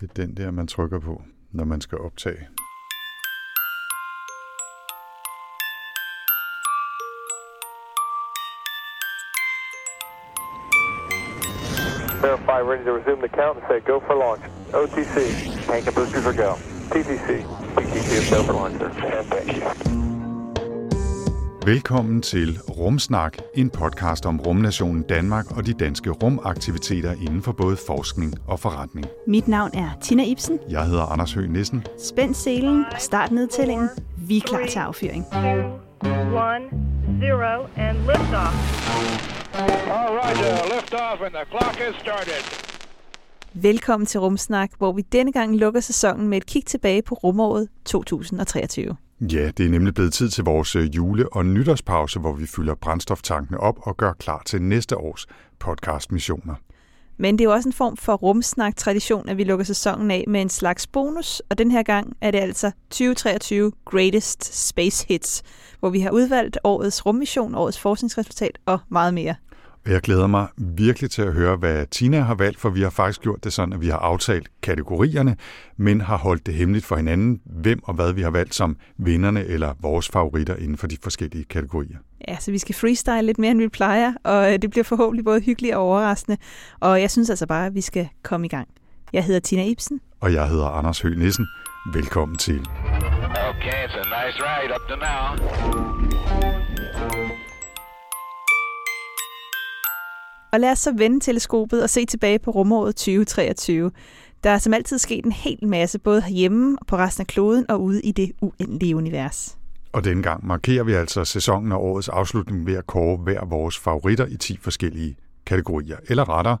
Det er den der, man trykker på, når man skal optage. Verify ready to resume the count and say go for launch. OTC, tank and boosters are go. TTC, TTC is go for launch, sir. And thank you. Velkommen til Rumsnak, en podcast om rumnationen Danmark og de danske rumaktiviteter inden for både forskning og forretning. Mit navn er Tina Ibsen. Jeg hedder Anders Høgh Nissen. Spænd selen og start nedtællingen. Vi er klar til affyring. one, zero, and liftoff. All right, uh, lift off and the clock has started. Velkommen til Rumsnak, hvor vi denne gang lukker sæsonen med et kig tilbage på rumåret 2023. Ja, det er nemlig blevet tid til vores øh, jule- og nytårspause, hvor vi fylder brændstoftankene op og gør klar til næste års podcastmissioner. Men det er jo også en form for rumsnak-tradition, at vi lukker sæsonen af med en slags bonus, og den her gang er det altså 2023 Greatest Space Hits, hvor vi har udvalgt årets rummission, årets forskningsresultat og meget mere. Og jeg glæder mig virkelig til at høre, hvad Tina har valgt, for vi har faktisk gjort det sådan, at vi har aftalt kategorierne, men har holdt det hemmeligt for hinanden, hvem og hvad vi har valgt som vinderne eller vores favoritter inden for de forskellige kategorier. Ja, så vi skal freestyle lidt mere, end vi plejer, og øh, det bliver forhåbentlig både hyggeligt og overraskende. Og jeg synes altså bare, at vi skal komme i gang. Jeg hedder Tina Ibsen. Og jeg hedder Anders Høgh Nissen. Velkommen til. Okay, it's a nice ride up to now. Og lad os så vende teleskopet og se tilbage på rumåret 2023. Der er som altid sket en hel masse, både herhjemme og på resten af kloden og ude i det uendelige univers. Og denne gang markerer vi altså sæsonen og årets afslutning ved at kåre hver vores favoritter i 10 forskellige kategorier. Eller retter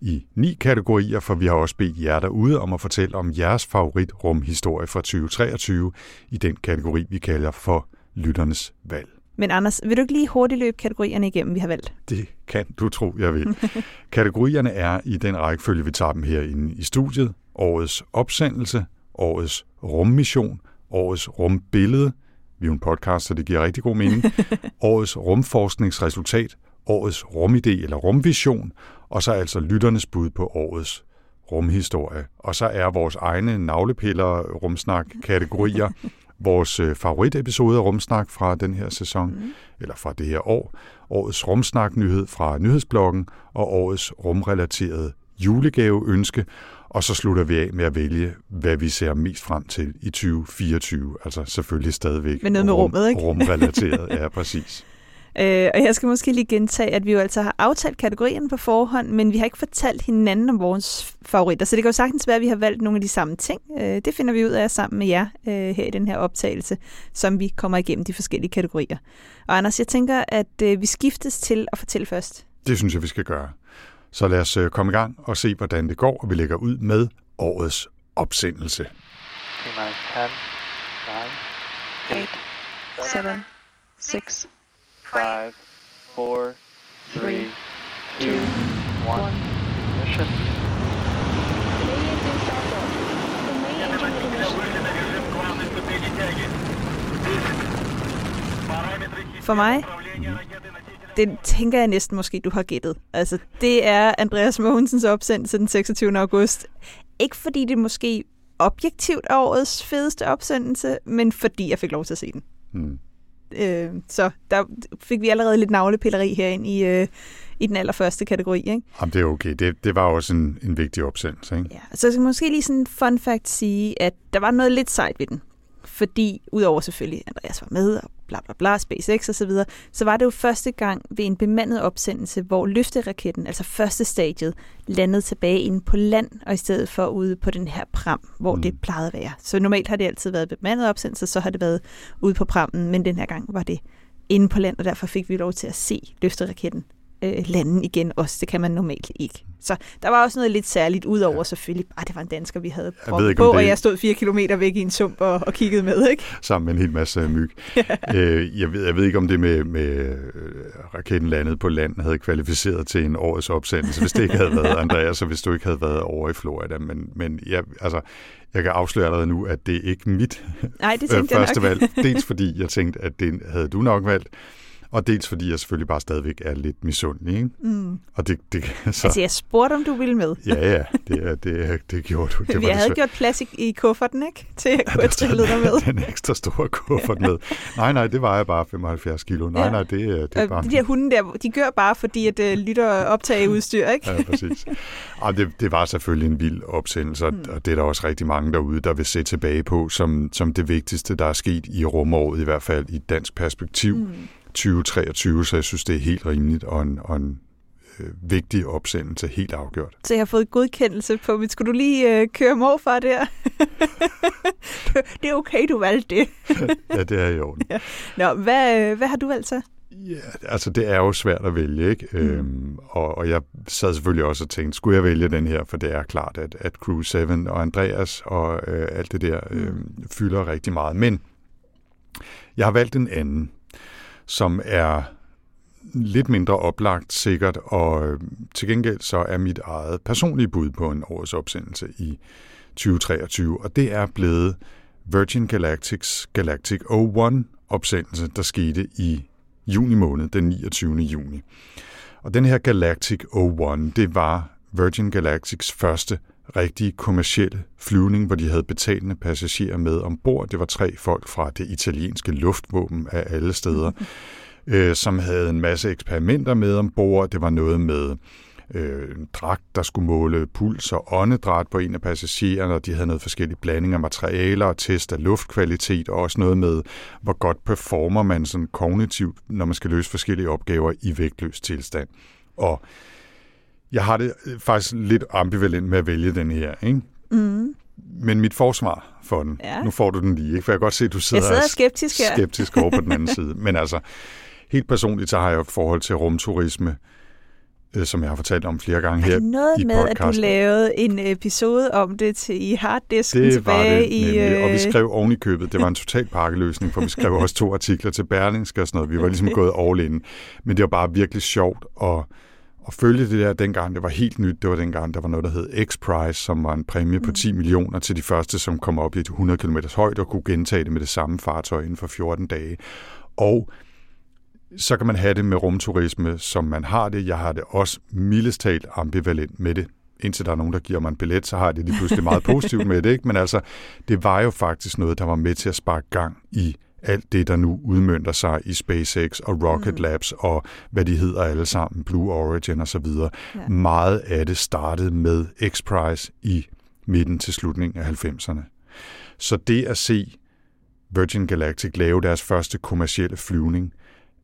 i ni kategorier, for vi har også bedt jer derude om at fortælle om jeres favorit rumhistorie fra 2023 i den kategori, vi kalder for lytternes valg. Men Anders, vil du ikke lige hurtigt løbe kategorierne igennem, vi har valgt? Det kan du tro, jeg vil. Kategorierne er i den rækkefølge, vi tager dem herinde i studiet. Årets opsendelse, årets rummission, årets rumbillede. Vi er jo en podcast, så det giver rigtig god mening. årets rumforskningsresultat, årets rumidé eller rumvision, og så altså lytternes bud på årets rumhistorie. Og så er vores egne navlepiller, rumsnak, kategorier, vores øh, favoritepisode af Rumsnak fra den her sæson, mm. eller fra det her år, årets Rumsnak-nyhed fra nyhedsbloggen, og årets rumrelaterede julegaveønske, og så slutter vi af med at vælge, hvad vi ser mest frem til i 2024, altså selvfølgelig stadigvæk Men noget med rummet, ikke? rumrelateret, ja, præcis. Øh, og jeg skal måske lige gentage, at vi jo altså har aftalt kategorien på forhånd, men vi har ikke fortalt hinanden om vores favoritter. Så det kan jo sagtens være, at vi har valgt nogle af de samme ting. Øh, det finder vi ud af sammen med jer øh, her i den her optagelse, som vi kommer igennem de forskellige kategorier. Og Anders, jeg tænker, at øh, vi skiftes til at fortælle først. Det synes jeg, vi skal gøre. Så lad os øh, komme i gang og se, hvordan det går, og vi lægger ud med årets opsendelse. 10, 9, 10, 9, 8, 7, 6, five, four, three, two, one. Mission. For mig, det tænker jeg næsten måske, du har gættet. Altså, det er Andreas Mogensens opsendelse den 26. august. Ikke fordi det måske objektivt er årets fedeste opsendelse, men fordi jeg fik lov til at se den. Hmm. Øh, så der fik vi allerede lidt navlepilleri herind i, øh, i den allerførste kategori. Ikke? Jamen, det er okay. Det, det var også en, en vigtig opsendelse, ikke? Ja, så jeg skal måske lige sådan en fun fact sige, at der var noget lidt sejt ved den. Fordi udover selvfølgelig, Andreas var med, og bla bla bla, SpaceX og så videre, så var det jo første gang ved en bemandet opsendelse, hvor løfteraketten, altså første stadiet, landede tilbage inde på land, og i stedet for ude på den her pram, hvor Mm. mm. det plejede at være. Så normalt har det altid været bemandet opsendelse, så har det været ude på prammen, men den her gang var det inde på land, og derfor fik vi lov til at se løfteraketten øh, lande igen også. Det kan man normalt ikke. Så der var også noget lidt særligt, udover ja. selvfølgelig, bare det var en dansker, vi havde proppet ikke, på, det- og jeg stod fire kilometer væk i en sump og, og kiggede med, ikke? sammen med en hel masse øh, myg. øh, jeg, ved, jeg ved ikke, om det med, med øh, raketten landet på land havde kvalificeret til en årets opsendelse, hvis det ikke havde været Andreas, og hvis du ikke havde været over i Florida. Men, men jeg, altså, jeg kan afsløre allerede nu, at det er ikke mit Nej, det øh, jeg første valg. Dels fordi jeg tænkte, at det havde du nok valgt, Og dels fordi jeg selvfølgelig bare stadigvæk er lidt misundelig. Ikke? Mm. Og det, det, så, Altså, jeg spurgte, om du ville med. ja, ja, det, er- det, er- det gjorde du. Det Vi var havde det gjort plads i, i kufferten, ikke? Til at kunne have stillet dig med. Den ekstra store kuffert med. Nej, nej, det vejer bare 75 kilo. Nej, Ja. nej, det, er- det er Øh, bare... De der hunde der, de gør bare, fordi at uh, lytter optage udstyr, ikke? Ja, præcis. Ej, det, det var selvfølgelig en vild opsendelse, mm. og det er der også rigtig mange derude, der vil se tilbage på som, som det vigtigste, der er sket i rumåret, i hvert fald i et dansk perspektiv, mm. 2023, så jeg synes, det er helt rimeligt og en, og en øh, vigtig opsendelse, helt afgjort. Så jeg har fået godkendelse på, men skulle du lige øh, køre morfar der? det er okay, du valgte det. Ja, det er i orden. Nå, hvad, øh, hvad har du valgt så? Ja, altså det er jo svært at vælge, ikke? Mm. Øhm, og, og jeg sad selvfølgelig også og tænkte, skulle jeg vælge den her? For det er klart, at, at Crew 7 og Andreas og øh, alt det der øh, fylder rigtig meget. Men jeg har valgt en anden, som er lidt mindre oplagt sikkert, og øh, til gengæld så er mit eget personlige bud på en årets opsendelse i 2023, og det er blevet Virgin Galactics Galactic 01 opsendelse, der skete i juni måned, den 29. juni. Og den her Galactic 01, det var Virgin Galactics første rigtige kommercielle flyvning, hvor de havde betalende passagerer med ombord. Det var tre folk fra det italienske luftvåben af alle steder, øh, som havde en masse eksperimenter med ombord. Det var noget med øh, en dragt, der skulle måle puls og åndedræt på en af passagererne, og de havde noget forskellige blanding af materialer og test af luftkvalitet, og også noget med, hvor godt performer man sådan kognitivt, når man skal løse forskellige opgaver i vægtløs tilstand. Og jeg har det øh, faktisk lidt ambivalent med at vælge den her, ikke? Mm. Men mit forsvar for den, Ja. nu får du den lige, ikke? for jeg kan godt se, at du sidder, Jeg sidder skeptisk her. skeptisk over på den anden side. Men altså, helt personligt, så har jeg jo et forhold til rumturisme, øh, som jeg har fortalt om flere gange Er her det noget i med, at du podcasten. lavede en episode om det til i harddisken Det var tilbage det i... nemlig, og vi øh, skrev oven i købet. Det var en total pakkeløsning, for vi skrev også to artikler til Berlingske og sådan noget. Vi var ligesom gået all in. Men det var bare virkelig sjovt at, at følge det der dengang. Det var helt nyt. Det var dengang, der var noget, der hed X-Prize, som var en præmie på 10 millioner til de første, som kom op i et 100 km højde og kunne gentage det med det samme fartøj inden for 14 dage. Og så kan man have det med rumturisme, som man har det. Jeg har det også mildest talt ambivalent med det. Indtil der er nogen, der giver mig en billet, så har jeg det lige pludselig meget positivt med det. Ikke? Men altså, det var jo faktisk noget, der var med til at sparke gang i alt det, der nu udmønter sig i SpaceX og Rocket mm. Labs og hvad de hedder alle sammen, Blue Origin og så videre. Ja. Meget af det startede med X-Prize i midten til slutningen af 90'erne. Så det at se Virgin Galactic lave deres første kommercielle flyvning,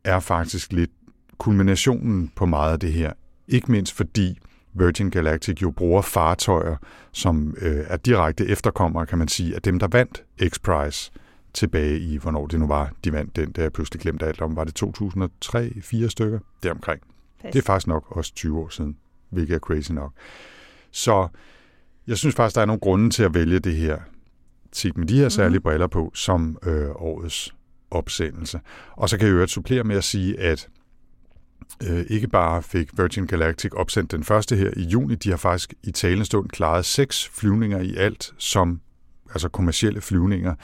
er faktisk lidt kulminationen på meget af det her. Ikke mindst fordi Virgin Galactic jo bruger fartøjer, som øh, er direkte efterkommere, kan man sige, af dem, der vandt X-Prize tilbage i, hvornår det nu var, de vandt den, der jeg pludselig glemte alt om. Var det 2003, fire stykker? Deromkring. Pas. Det er faktisk nok også 20 år siden, hvilket er crazy nok. Så jeg synes faktisk, der er nogle grunde til at vælge det her, set med de her særlige mm. briller på, som øh, årets opsendelse. Og så kan jeg jo supplere med at sige, at øh, ikke bare fik Virgin Galactic opsendt den første her i juni, de har faktisk i talende stund klaret seks flyvninger i alt, som altså kommercielle flyvninger,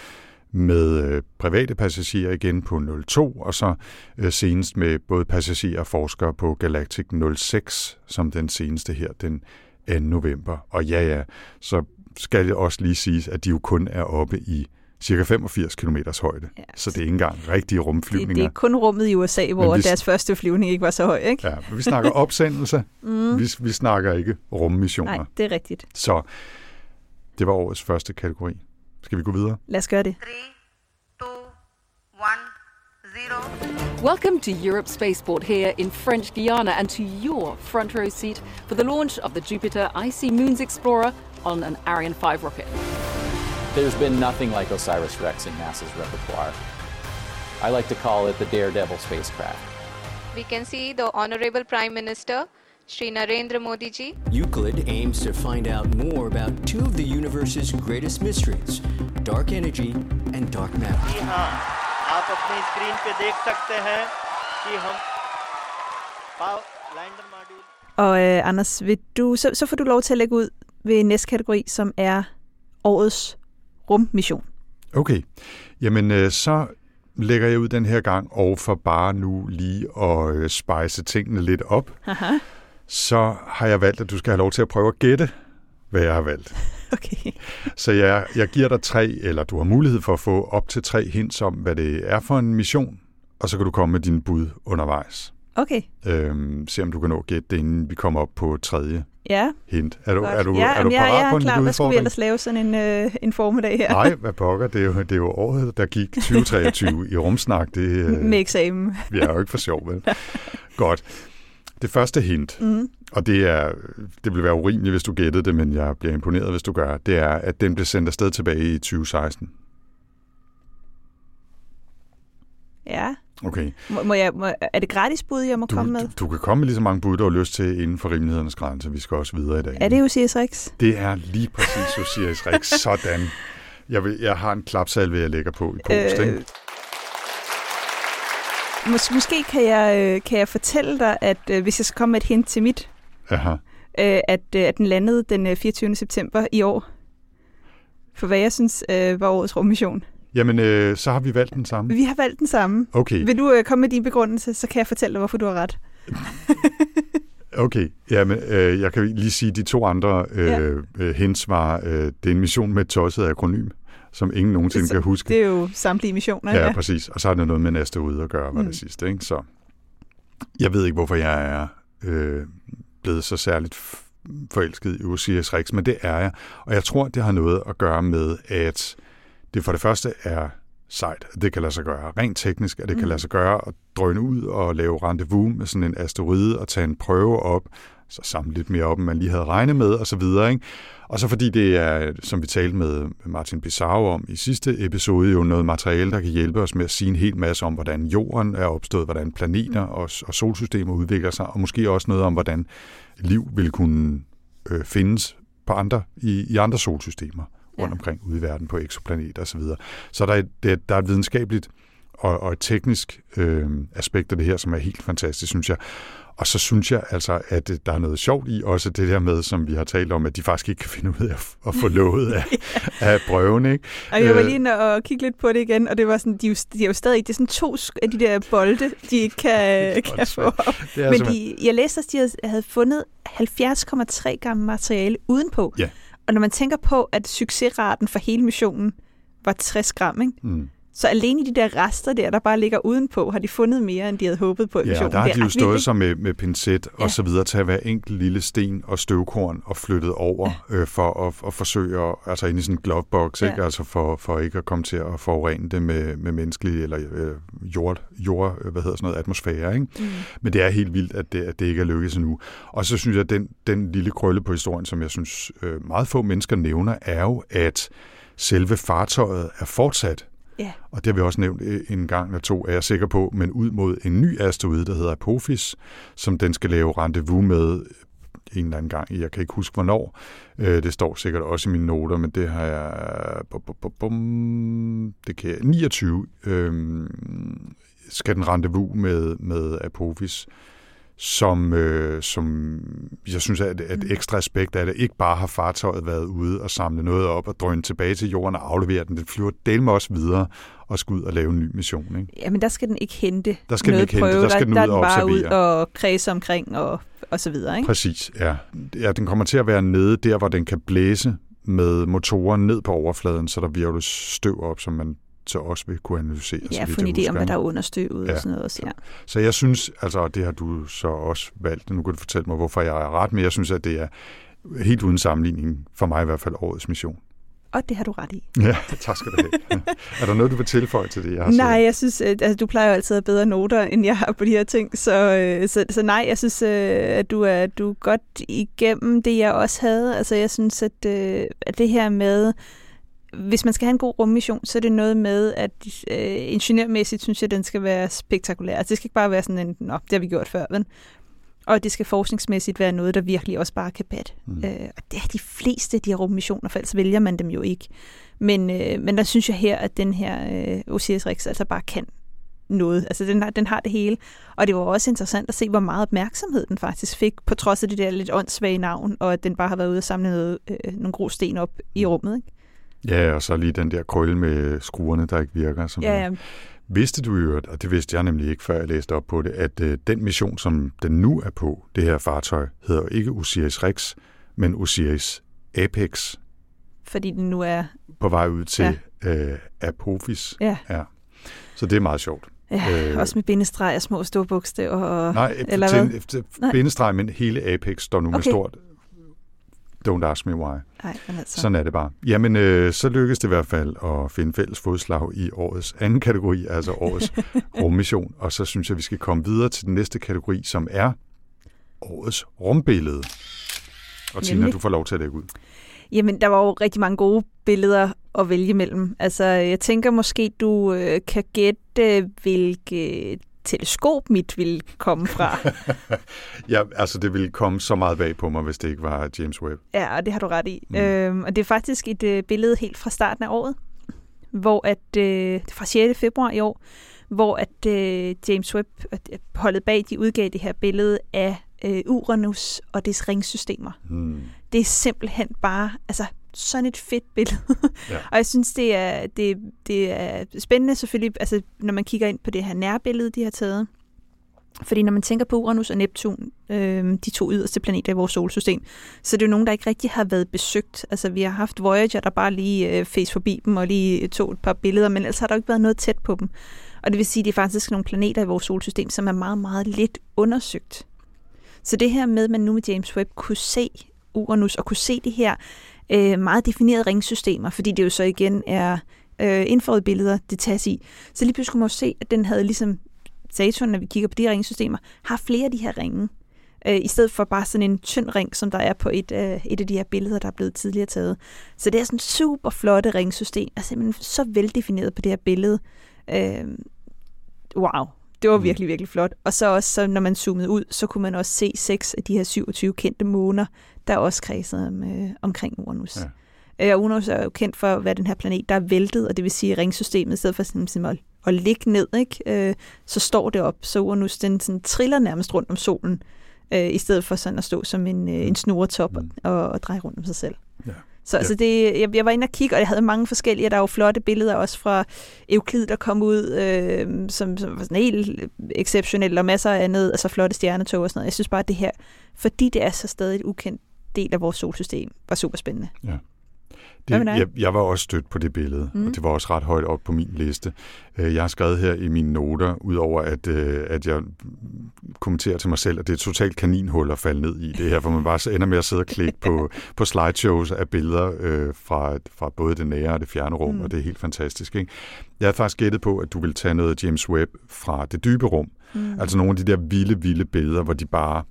med øh, private passagerer igen på 02, og så øh, senest med både passagerer og forskere på Galactic 06, som den seneste her, den 2. november. Og ja, ja, så skal det også lige siges, at de jo kun er oppe i cirka 85 km højde. Ja. Så det er ikke engang rigtige det, rumflyvninger. det er kun rummet i USA, hvor vi- deres første flyvning ikke var så høj, ikke? Ja, men vi snakker opsendelse, Mm. vi, vi snakker ikke rummissioner. Nej, det er rigtigt. Så det var årets første kategori. Skal vi gå videre? Lad os gøre det. Three, two, one, zero. Welcome to Europe Spaceport here in French Guiana and to your front row seat for the launch of the Jupiter Icy Moons Explorer on an Ariane 5 rocket. There's been nothing like Osiris Rex in NASA's repertoire. I like to call it the Daredevil spacecraft. We can see the Honorable Prime Minister, Sri Narendra Modi ji, Euclid aims to find out more about two of the universe's greatest mysteries dark energy and dark matter. जी हाँ आप अपनी स्क्रीन पे देख सकते हैं कि हम पाव lander module Og øh, Anders, vil du, så, så får du lov til at lægge ud ved næste kategori, som er årets rummission. Okay, jamen øh, så lægger jeg ud den her gang, og for bare nu lige at øh, spejse tingene lidt op, Aha. så har jeg valgt, at du skal have lov til at prøve at gætte, hvad jeg har valgt. Okay. Så jeg, jeg giver dig tre, eller du har mulighed for at få op til tre hints om, hvad det er for en mission, og så kan du komme med dine bud undervejs. Okay. Øhm, se om du kan nå at gætte det, inden vi kommer op på tredje Ja. hint. Er du, Godt. er du, ja, er du jeg, parat jeg på er en klar. Hvad skulle vi ellers lave sådan en, øh, en formiddag her? Nej, hvad pokker, det er, jo, det er jo året, der gik 2023 i rumsnak. Det, øh, Med eksamen. vi er jo ikke for sjov, vel? Godt. Det første hint, Mm. og det er det vil være urimeligt, hvis du gættede det, men jeg bliver imponeret, hvis du gør, det er, at den blev sendt afsted tilbage i 2016. Ja. Okay. Må, må jeg, må, er det gratis bud, jeg må Du, komme med? du, du kan komme med lige så mange bud, du har lyst til inden for rimelighedernes grænse. Vi skal også videre i dag. Er det Osiris Rex? Det er lige præcis Osiris Rex. Sådan. Jeg, vil, jeg har en klapsalve, jeg lægger på i post, øh, ikke? Mås- måske kan jeg, øh, kan jeg fortælle dig, at øh, hvis jeg skal komme med et hint til mit, Aha. øh, at, at den landede den øh, 24. september i år. For hvad jeg synes var årets rummission. Jamen, øh, så har vi valgt den samme. Vi har valgt den samme. Okay. Vil du øh, komme med din begrundelse, så kan jeg fortælle dig, hvorfor du har ret. Okay, jamen, øh, jeg kan lige sige, at de to andre øh, øh, hints var, øh, det er en mission med et tosset akronym, som ingen nogensinde Så kan huske. Det er jo samtlige missioner. Ja, ja, præcis. Og så er det noget med en asteroide at gøre, var Mm. det sidste. Ikke? Så jeg ved ikke, hvorfor jeg er øh, blevet så særligt forelsket i Osiris Rex, men det er jeg. Og jeg tror, det har noget at gøre med, at det for det første er sejt, at det kan lade sig gøre. Rent teknisk, at det mm. kan lade sig gøre at drøne ud og lave rendezvous med sådan en asteroide og tage en prøve op, så samle lidt mere op, end man lige havde regnet med, og så videre. Ikke? Og så fordi det er, som vi talte med Martin Pissarro om i sidste episode, jo noget materiale, der kan hjælpe os med at sige en hel masse om, hvordan jorden er opstået, hvordan planeter og, og solsystemer udvikler sig, og måske også noget om, hvordan liv vil kunne øh, findes på andre, i, i andre solsystemer rundt omkring ude i verden på eksoplaneter osv. Så, så der er, det, der er et videnskabeligt og, og et teknisk øh, aspekt af det her, som er helt fantastisk, synes jeg. Og så synes jeg altså, at der er noget sjovt i også det der med, som vi har talt om, at de faktisk ikke kan finde ud af at, at få låget af, af prøven. Ikke? Og jeg var Øh, lige inde og kigge lidt på det igen, og det var sådan, de, er jo, de er jo stadig, det er sådan to af de der bolde, de ikke kan, kan få op. Det er Men de, jeg læste også, de havde, havde fundet 70,3 gram materiale udenpå. Ja. Og når man tænker på, at succesraten for hele missionen var 60 gram, ikke? Mm. Så alene i de der rester der, der bare ligger udenpå, har de fundet mere, end de havde håbet på Ja, og der har de jo vildt, stået ikke? sig med, med pincet Ja. og så videre, tage hver enkelt lille sten og støvkorn og flyttet over øh, for at, at forsøge at, altså ind i sådan en glovebox, Ja. ikke? Altså for, for ikke at komme til at forurene det med, med menneskelig eller øh, jord, jord, øh, hvad hedder sådan noget, atmosfære, ikke? Mm. Men det er helt vildt, at det, at det ikke er lykkedes endnu. Og så synes jeg, at den, den lille krølle på historien, som jeg synes øh, meget få mennesker nævner, er jo, at selve fartøjet er fortsat Ja. og det har vi også nævnt øh, en gang eller to, er jeg sikker på, men ud mod en ny asteroide, der hedder Apophis, som den skal lave rendezvous med en eller anden gang. Jeg kan ikke huske, hvornår. Øh, det står sikkert også i mine noter, men det har jeg... Det kan jeg... 29 øhm, skal den rendezvous med, med Apophis, som, øh, som jeg synes er et, et ekstra aspekt af det. Ikke bare har fartøjet været ude og samle noget op og drøne tilbage til jorden og aflevere den. Den flyver del med også videre og skal ud og lave en ny mission. Ikke? Ja, men der skal den ikke hente Der skal den noget ikke hente, prøve. der skal den der, ud der er og bare ud observere. og kredse omkring og, og så videre. Ikke? Præcis, ja. ja. Den kommer til at være nede der, hvor den kan blæse med motoren ned på overfladen, så der virvles støv op, som man så også vil kunne analysere. Ja, få en idé om, hvad der er understøvet Ja. og sådan noget også. Ja. Så jeg synes, altså det har du så også valgt, nu kan du fortælle mig, hvorfor jeg er ret, men jeg synes, at det er helt uden sammenligning, for mig i hvert fald, årets mission. Og det har du ret i. Ja, tak skal du have. er der noget, du vil tilføje til det, jeg har Nej, jeg synes, at, altså, du plejer jo altid at have bedre noter, end jeg har på de her ting. Så, øh, så, så nej, jeg synes, øh, at du er, du er godt igennem det, jeg også havde. Altså, jeg synes, at, øh, at det her med, hvis man skal have en god rummission, så er det noget med, at øh, ingeniørmæssigt synes jeg, at den skal være spektakulær. Altså, det skal ikke bare være sådan en, nå, det har vi gjort før, vel? Og det skal forskningsmæssigt være noget, der virkelig også bare kan batte. Mm. Øh, og det er de fleste af de her rummissioner, for ellers vælger man dem jo ikke. Men, øh, men der synes jeg her, at den her øh, Osiris Rex altså bare kan noget. Altså den har, den har det hele. Og det var også interessant at se, hvor meget opmærksomhed den faktisk fik, på trods af det der lidt åndssvage navn, og at den bare har været ude og samle noget, øh, nogle grosten op i rummet. Ikke? Ja, og så lige den der krølle med skruerne, der ikke virker. Som Ja, ja. Vidste du i øvrigt, og det vidste jeg nemlig ikke, før jeg læste op på det, at øh, den mission, som den nu er på, det her fartøj, hedder jo ikke Osiris Rex, men Osiris Apex, Fordi den nu er... på vej ud til ja. øh, Apophis. Ja. ja. Så det er meget sjovt. Ja, øh, også med bindestreg og små store bogstaver. Og, Nej, eller til, hvad? Nej. bindestreg, men hele Apex står nu okay. med stort Don't ask me why. Nej, men altså. Sådan er det bare. Jamen, øh, så lykkedes det i hvert fald at finde fælles fodslag i årets anden kategori, altså årets rummission. Og så synes jeg, vi skal komme videre til den næste kategori, som er årets rumbillede. Og Tina, Nemlig. du får lov til at lægge ud. Jamen, der var jo rigtig mange gode billeder at vælge mellem. Altså, jeg tænker måske, du øh, kan gætte, hvilket teleskop mit ville komme fra. Ja, altså det ville komme så meget bag på mig, hvis det ikke var James Webb. ja, og det har du ret i. Mm. Øhm, og det er faktisk et øh, billede helt fra starten af året, hvor at, øh, fra 6. februar i år, hvor at øh, James Webb, holdet bag, de udgav det her billede af øh, Uranus og dets ringsystemer. Hmm. Det er simpelthen bare, altså sådan et fedt billede. Ja. og jeg synes, det er, det, det er spændende selvfølgelig, altså, når man kigger ind på det her nærbillede, de har taget. Fordi når man tænker på Uranus og Neptun, øh, de to yderste planeter i vores solsystem, så er det jo nogen, der ikke rigtig har været besøgt. Altså vi har haft Voyager, der bare lige øh, fæs forbi dem og lige tog et par billeder, men ellers har der jo ikke været noget tæt på dem. Og det vil sige, at det er faktisk nogle planeter i vores solsystem, som er meget, meget lidt undersøgt. Så det her med, at man nu med James Webb kunne se Uranus og kunne se det her øh, meget definerede ringsystemer, fordi det jo så igen er øh, infrarøde billeder, det tages i. Så lige pludselig kunne man jo se, at den havde ligesom Saturn, når vi kigger på de her ringsystemer, har flere af de her ringe, øh, i stedet for bare sådan en tynd ring, som der er på et, øh, et af de her billeder, der er blevet tidligere taget. Så det er sådan super flotte ringsystem, og simpelthen så veldefineret på det her billede. Øh, wow, det var virkelig, virkelig flot. Og så også, så når man zoomede ud, så kunne man også se seks af de her 27 kendte måner, der også kredsede om, øh, omkring Uranus. Ja. Og Uranus er jo kendt for at være den her planet, der er væltet, og det vil sige, at ringsystemet, i stedet for sådan, at, at ligge ned, ikke, øh, så står det op, så Uranus den sådan, triller nærmest rundt om solen, øh, i stedet for sådan at stå som en, øh, en snoretop mm. og, og dreje rundt om sig selv. Ja. Så ja. altså det, jeg, jeg var inde og kigge, og jeg havde mange forskellige. Der er jo flotte billeder også fra Euklid, der kom ud, øh, som, som var sådan helt exceptionelt, og masser af andet, altså flotte stjernetog og sådan noget. Jeg synes bare, at det her, fordi det er så stadig et ukendt del af vores solsystem, var super spændende. Ja. Det, jeg, jeg var også stødt på det billede, mm. Og det var også ret højt op på min liste. Øh, Jeg har skrevet her i mine noter, udover at, øh, at jeg kommenterer til mig selv, at det er et totalt kaninhul at falde ned i det her, hvor man bare ender med at sidde og klikke på, på slideshows af billeder øh, fra, fra både det nære og det fjerne rum, mm. og det er helt fantastisk. Ikke? Jeg havde faktisk gættet på, at du ville tage noget James Webb fra det dybe rum. Mm. Altså nogle af de der vilde, vilde billeder, hvor de bare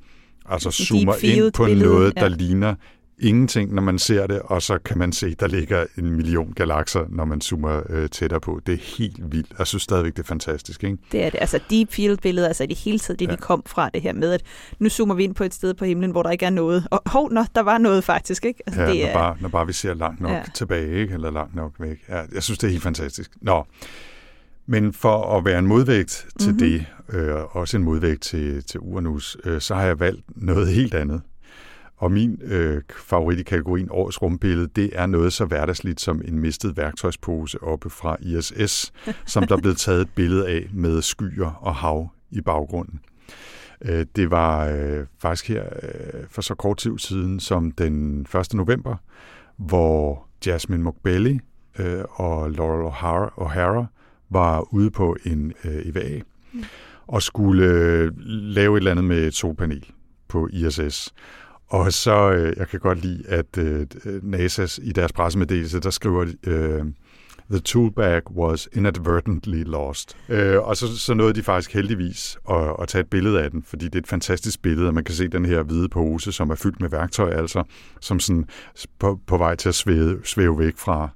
altså, zoomer ind på billede, noget, der ja. ligner ingenting, når man ser det, og så kan man se, der ligger en million galakser, når man zoomer øh, tættere på. Det er helt vildt. Jeg synes stadigvæk, det er fantastisk. Ikke? Det er det. Altså deep field billeder, altså i det hele taget, det ja. de kom fra det her med, at nu zoomer vi ind på et sted på himlen, hvor der ikke er noget. Og hov, nå, der var noget faktisk, ikke? Altså, Ja, det når, er, bare, når bare vi ser langt nok Ja. tilbage, ikke? eller langt nok væk. Ja, jeg synes, det er helt fantastisk. Nå, men for at være en modvægt til Mhm. mm-hmm. det, øh, også en modvægt til, til Uranus, øh, så har jeg valgt noget helt andet. Og min øh, favorit i kategorien Årets rumbillede, det er noget så hverdagsligt som en mistet værktøjspose oppe fra ISS, som der blev taget et billede af med skyer og hav i baggrunden. Øh, det var øh, faktisk her øh, for så kort tid siden som den 1. november, hvor Jasmine Mogbelli øh, og Laurel O'Hara, O'Hara var ude på en øh, EVA Mm. og skulle øh, lave et eller andet med et solpanel på ISS. Og så, øh, jeg kan godt lide, at øh, NASA's i deres pressemeddelelse, der skriver øh, The toolbag was inadvertently lost. Øh, og så, så nåede de faktisk heldigvis at, at tage et billede af den, fordi det er et fantastisk billede, og man kan se den her hvide pose, som er fyldt med værktøj, altså, som sådan på, på vej til at svæve, svæve væk fra,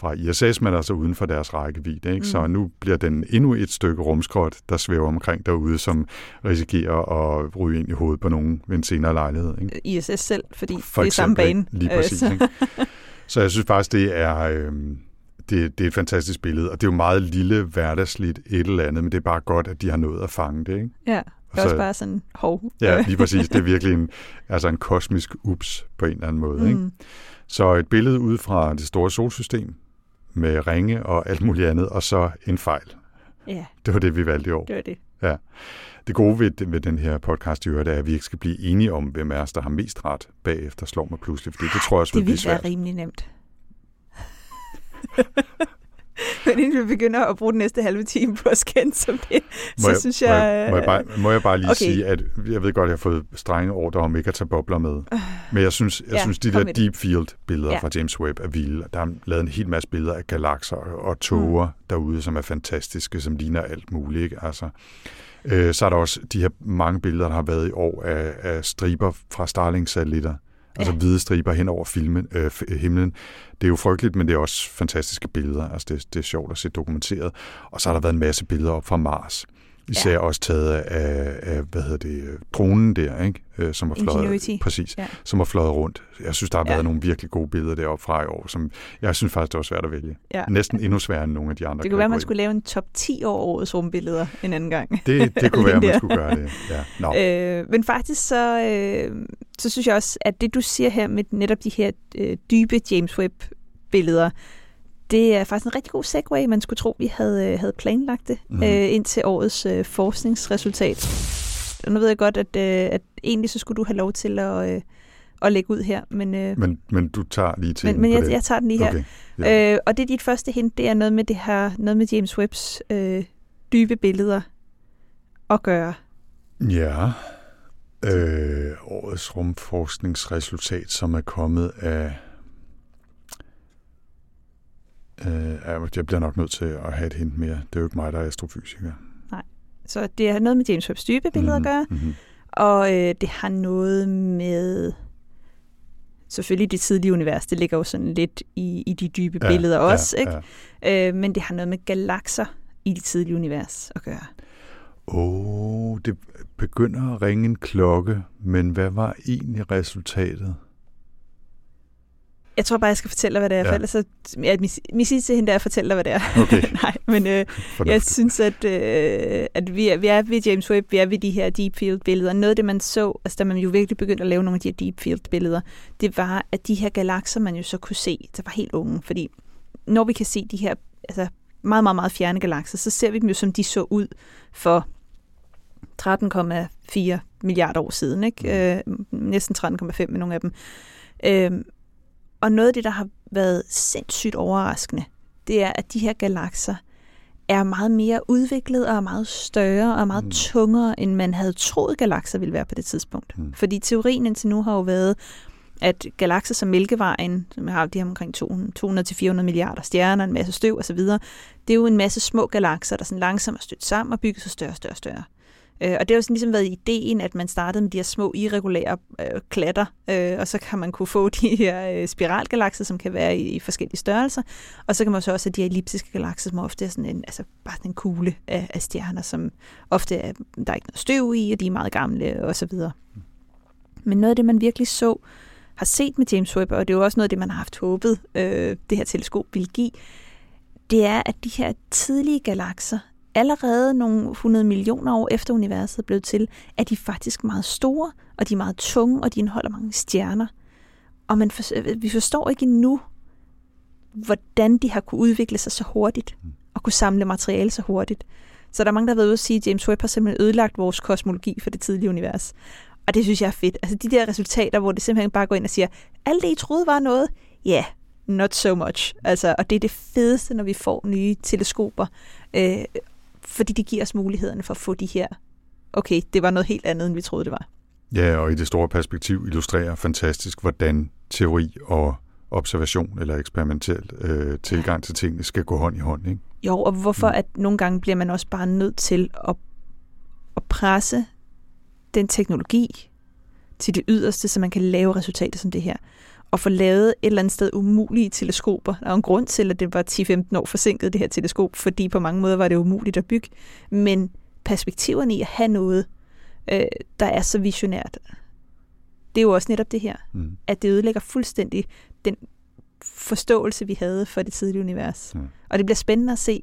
fra ISS, men altså uden for deres rækkevidde. Ikke? Mm. Så nu bliver den endnu et stykke rumskrot, der svæver omkring derude, som risikerer at ryge ind i hovedet på nogen ved en senere lejlighed. Ikke? ISS selv, fordi For det er samme bane. ikke? Lige Øh, præcis. så- ikke? Så jeg synes faktisk, det er, øh, det, det er et fantastisk billede, og det er jo meget lille, hverdagsligt et eller andet, men det er bare godt, at de har nået at fange det. Ikke? Ja, det er også bare sådan, hov. Ja, lige præcis. Det er virkelig en, altså en kosmisk ups på en eller anden måde. Ikke? Mm. Så et billede ud fra det store solsystem med ringe og alt muligt andet, og så en fejl. Ja. Det var det, vi valgte i år. Det var det. Ja. Det gode ved, ved den her podcast, i øvrigt, er, at vi ikke skal blive enige om, hvem af os, der har mest ret bagefter, slår mig pludselig, fordi det tror jeg også Det vil blive ville være svært. rimelig nemt. Men inden vi begynder at bruge den næste halve time på at skændes som det, så Må synes må jeg... Må jeg, bare, må jeg bare lige Okay. sige, at jeg ved godt, at jeg har fået strenge ordre om ikke at tage bobler med. Men jeg synes, jeg Ja, synes de der deep field billeder ja. fra James Webb er vilde. Der er lavet en hel masse billeder af galakser og tåger mm. derude, som er fantastiske, som ligner alt muligt. Ikke? Altså, øh, så er der også de her mange billeder, der har været i år af, af striber fra Starlink-satellitter. Altså Ja. hvide striber hen over filmen, øh, himlen. Det er jo frygteligt, men det er også fantastiske billeder. Altså det, det er sjovt at se dokumenteret. Og så har der været en masse billeder op fra Mars. Især ja. også taget af, af, hvad hedder det, dronen der, ikke? Øh, som har fløjet, præcis, Ja. ja. som har fløjet rundt. Jeg synes, der har Ja. været nogle virkelig gode billeder deroppe fra i år, som jeg synes faktisk, det var svært at vælge. Ja. Næsten endnu sværere end nogle af de andre. Det kunne være, man skulle lave en top 10 over årets rumbilleder en anden gang. Det, det kunne være, man skulle gøre det. Ja. Nå. Øh, men faktisk så, øh, så synes jeg også, at det du siger her med netop de her øh, dybe James Webb-billeder, det er faktisk en rigtig god segue. Man skulle tro, vi havde, øh, havde planlagt det Mhm. øh, ind til årets øh, forskningsresultat. Og nu ved jeg godt, at, øh, at egentlig så skulle du have lov til at, øh, at lægge ud her. Men, øh, Men, men du tager lige til men, men jeg, jeg tager den lige her. Okay. Ja. Øh, og det er dit første hint, det er noget med det her, noget med James Webbs øh, dybe billeder at gøre. Ja. Øh, årets rumforskningsresultat, som er kommet af... Øh, ja, jeg bliver nok nødt til at have et hint mere. Det er jo ikke mig, der er astrofysiker. Nej. Så det har noget med James Webbs dybe billeder Mhm, at gøre. mhm. Og øh, det har noget med... Selvfølgelig det tidlige univers, det ligger jo sådan lidt i, i de dybe Ja, billeder ja, også, ikke? Øh, men det har noget med galakser i det tidlige univers at gøre. Åh, oh, det begynder at ringe en klokke, men hvad var egentlig resultatet? Jeg tror bare, jeg skal fortælle dig, hvad det er, ja. For ellers så... Ja, min, min sidste hende er at fortælle dig, hvad det er. Okay. Nej, men øh, jeg synes, at, øh, at vi, er, vi er ved James Webb, vi er ved de her deep field billeder. Noget af det, man så, altså da man jo virkelig begyndte at lave nogle af de her deep field billeder, det var, at de her galakser, man jo så kunne se, der var helt unge. Fordi når vi kan se de her altså meget, meget, meget fjerne galakser, så ser vi dem jo, som de så ud for 13,4 milliarder år siden. Ikke? Øh, næsten 13,5 med nogle af dem. Øh, og noget af det, der har været sindssygt overraskende, det er, at de her galakser er meget mere udviklet og er meget større og meget mm. tungere, end man havde troet galakser ville være på det tidspunkt. Mm. Fordi teorien indtil nu har jo været, at galakser som Mælkevejen, som har de her omkring 200-400 milliarder stjerner, en masse støv osv., det er jo en masse små galakser, der sådan langsomt er stødt sammen og bygget sig større og større og større. Øh, og det har jo sådan ligesom været ideen, at man startede med de her små irregulære øh, klatter, øh, og så kan man kunne få de her øh, spiralgalakser, som kan være i, i forskellige størrelser, og så kan man så også have de her elliptiske galakser, som ofte er sådan en, altså bare sådan en kugle af, af stjerner, som ofte er, der er ikke noget støv i, og de er meget gamle og så videre. Men noget af det, man virkelig så, har set med James Webb, og det er jo også noget af det, man har haft håbet, øh, det her teleskop vil give, det er, at de her tidlige galakser, allerede nogle 100 millioner år efter universet er blevet til, er de faktisk meget store, og de er meget tunge, og de indeholder mange stjerner. Og man for, vi forstår ikke endnu, hvordan de har kunne udvikle sig så hurtigt, og kunne samle materiale så hurtigt. Så der er mange, der har været ude at sige, at James Webb har simpelthen ødelagt vores kosmologi for det tidlige univers. Og det synes jeg er fedt. Altså de der resultater, hvor det simpelthen bare går ind og siger, alt det, I troede var noget, ja, yeah, not so much. Altså, og det er det fedeste, når vi får nye teleskoper, øh, fordi det giver os mulighederne for at få de her, okay, det var noget helt andet, end vi troede, det var. Ja, og i det store perspektiv illustrerer fantastisk, hvordan teori og observation eller eksperimentel øh, tilgang til tingene skal gå hånd i hånd. Ikke? Jo, og hvorfor at nogle gange bliver man også bare nødt til at, at presse den teknologi til det yderste, så man kan lave resultater som det her. Og få lavet et eller andet sted umulige teleskoper. Der er en grund til, at det var 10-15 år forsinket, det her teleskop, fordi på mange måder var det umuligt at bygge. Men perspektiverne i at have noget, øh, der er så visionært, det er jo også netop det her. Mm. At det ødelægger fuldstændig den forståelse, vi havde for det tidlige univers. Mm. Og det bliver spændende at se,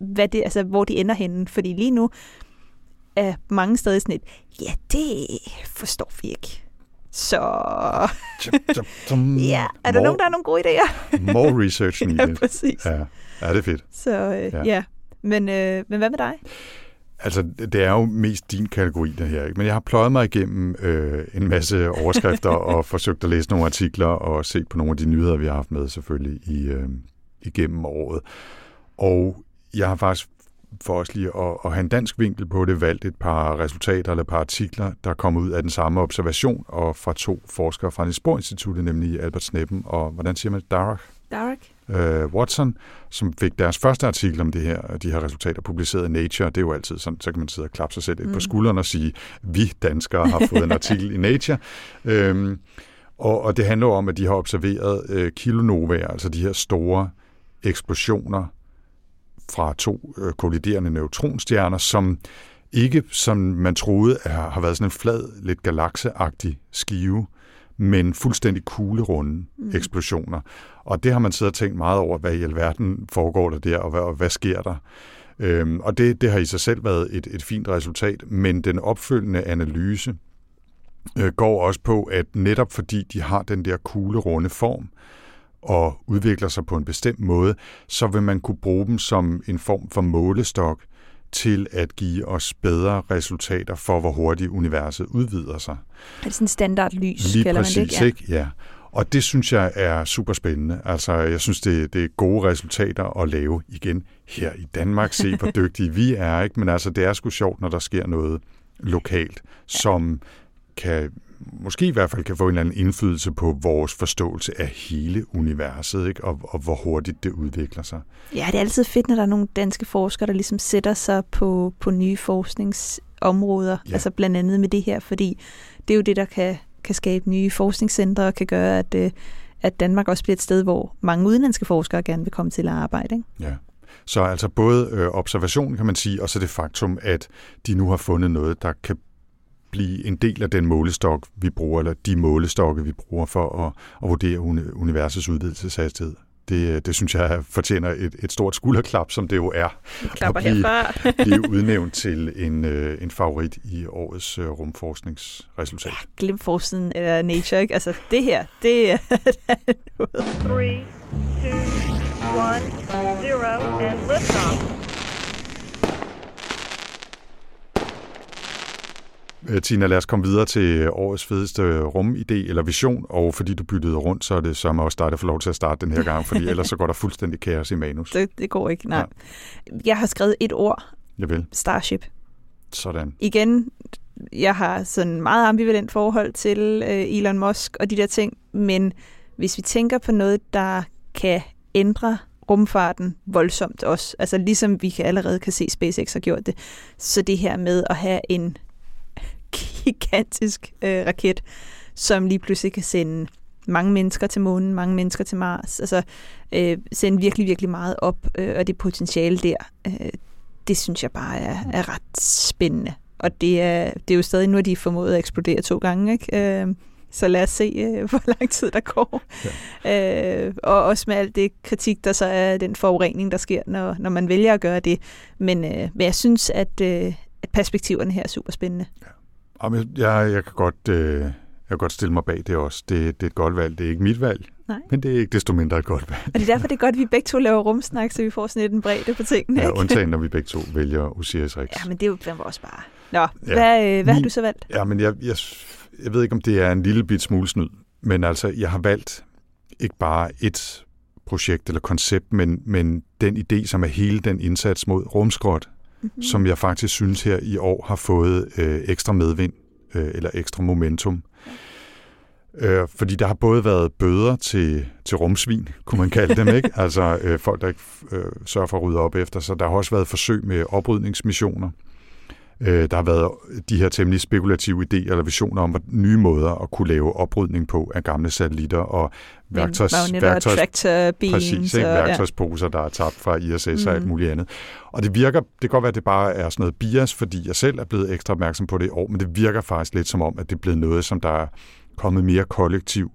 hvad det, altså, hvor de ender henne. Fordi lige nu er mange steder sådan et, ja, det forstår vi ikke. Så ja, er der More- nogen, der har nogle gode idéer? More research needed. ja, præcis. Ja, ja det er fedt. Så øh, Ja. ja. Men, øh, men hvad med dig? Altså, det er jo mest din kategori, det her. Ikke? Men jeg har pløjet mig igennem øh, en masse overskrifter og forsøgt at læse nogle artikler og set på nogle af de nyheder, vi har haft med selvfølgelig i, øh, igennem året. Og jeg har faktisk for os lige at, at have en dansk vinkel på det, valgt et par resultater eller par artikler, der kommer ud af den samme observation, og fra to forskere fra Niels Bohr Instituttet, nemlig Albert Sneppen og, hvordan siger man, Darach? Darach. Øh, Watson, som fik deres første artikel om det her, de her resultater publiceret i Nature. Det er jo altid sådan, så kan man sidde og klappe sig selv lidt mm. på skulderen og sige, vi danskere har fået en artikel i Nature. Øhm, og, og det handler om, at de har observeret øh, kilonovaer, altså de her store eksplosioner fra to øh, kolliderende neutronstjerner, som ikke, som man troede, er, har været sådan en flad, lidt galakseagtig skive, men fuldstændig kuglerunde mm. eksplosioner. Og det har man siddet og tænkt meget over, hvad i alverden foregår der der, og hvad, og hvad sker der? Øhm, og det, det har i sig selv været et, et fint resultat, men den opfølgende analyse øh, går også på, at netop fordi de har den der kuglerunde form, og udvikler sig på en bestemt måde, så vil man kunne bruge dem som en form for målestok til at give os bedre resultater for, hvor hurtigt universet udvider sig. Er det sådan standard lys, Lige kalder præcis, man det ikke? Ja. ikke? Ja. Og det synes jeg er super spændende. Altså, jeg synes, det, det er gode resultater at lave igen her i Danmark. Se, hvor dygtige vi er, ikke? Men altså, det er sgu sjovt, når der sker noget lokalt, som kan måske i hvert fald kan få en eller anden indflydelse på vores forståelse af hele universet, ikke? Og, og hvor hurtigt det udvikler sig. Ja, det er altid fedt, når der er nogle danske forskere, der ligesom sætter sig på, på nye forskningsområder, ja. altså blandt andet med det her, fordi det er jo det, der kan, kan skabe nye forskningscentre og kan gøre, at, øh, at Danmark også bliver et sted, hvor mange udenlandske forskere gerne vil komme til at arbejde. Ikke? Ja. Så altså både øh, observation, kan man sige, og så det faktum, at de nu har fundet noget, der kan blive en del af den målestok, vi bruger, eller de målestokke, vi bruger for at, at vurdere universets udvidelseshastighed. Det, det synes jeg fortjener et, et stort skulderklap, som det jo er. Klapper at blive, herfra. blive udnævnt til en, øh, en favorit i årets øh, rumforskningsresultat. Ja, glem forsiden af Nature, ikke? Altså, det her, det er noget. 3, 2, 1, 0, and liftoff. Øh, Tina, lad os komme videre til årets fedeste rumidé eller vision, og fordi du byttede rundt, så er det så også dig, der får lov til at starte den her gang, fordi ellers så går der fuldstændig kaos i manus. Det, det går ikke, nej. Ja. Jeg har skrevet et ord. Jeg vil. Starship. Sådan. Igen, jeg har sådan meget ambivalent forhold til øh, Elon Musk og de der ting, men hvis vi tænker på noget, der kan ændre rumfarten voldsomt også, altså ligesom vi kan allerede kan se SpaceX har gjort det, så det her med at have en gigantisk øh, raket, som lige pludselig kan sende mange mennesker til månen, mange mennesker til Mars, altså øh, sende virkelig, virkelig meget op, øh, og det potentiale der, øh, det synes jeg bare er, er ret spændende. Og det er, det er jo stadig nu, at de formået at eksplodere to gange, ikke? Øh, så lad os se, øh, hvor lang tid der går. Ja. Øh, og også med alt det kritik, der så er den forurening, der sker, når, når man vælger at gøre det. Men, øh, men jeg synes, at, øh, at perspektiverne her er super spændende. Ja. Jamen, jeg, jeg, kan godt, øh, jeg kan godt stille mig bag det også. Det, det er et godt valg. Det er ikke mit valg, Nej. men det er ikke desto mindre et godt valg. Og det er derfor, det er godt, at vi begge to laver rumsnak, så vi får sådan lidt en bredde på tingene. Ja, ikke? undtagen når vi begge to vælger Osiris Rex. Ja, men det er jo også bare... Nå, ja. hvad, øh, hvad har du så valgt? Ja, men jeg, jeg, jeg ved ikke, om det er en lille bit smule snyd, men altså, jeg har valgt ikke bare et projekt eller koncept, men, men den idé, som er hele den indsats mod rumskrot, mm-hmm. som jeg faktisk synes her i år har fået øh, ekstra medvind øh, eller ekstra momentum. Øh, fordi der har både været bøder til, til rumsvin, kunne man kalde dem, ikke? altså øh, folk, der ikke øh, sørger for at rydde op efter sig. Der har også været forsøg med oprydningsmissioner. Øh, der har været de her temmelig spekulative idéer eller visioner om nye måder at kunne lave oprydning på af gamle satellitter og værktøjs, værktøjs, præcis, ikke? værktøjsposer, der er tabt fra ISS mm. og alt muligt andet. Og det virker, det kan godt være, at det bare er sådan noget bias, fordi jeg selv er blevet ekstra opmærksom på det i år, men det virker faktisk lidt som om, at det er blevet noget, som der er kommet mere kollektiv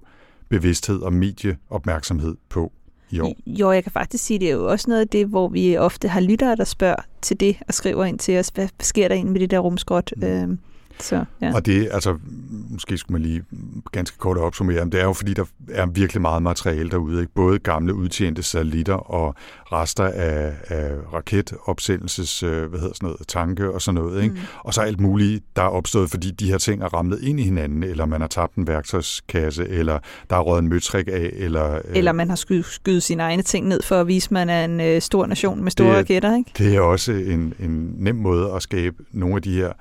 bevidsthed og medieopmærksomhed på år. Jo, jeg kan faktisk sige, det er jo også noget af det, hvor vi ofte har lyttere, der spørger til det og skriver ind til os, hvad sker der egentlig med det der rumskrot? Mm. Øhm, Så, ja. Og det, altså, måske skulle man lige ganske kort opsummere, men det er jo fordi, der er virkelig meget materiale derude. Ikke? Både gamle udtjente satellitter og rester af, af raketopsendelses, øh, hvad hedder sådan noget, tanke og sådan noget. Ikke? Mm. Og så alt muligt, der er opstået, fordi de her ting er ramlet ind i hinanden, eller man har tabt en værktøjskasse, eller der er røget en møtrik af, eller... Øh, Eller man har skydet, sine egne ting ned for at vise, at man er en øh, stor nation med store Det er- raketter, ikke? Det er også en, en nem måde at skabe nogle af de her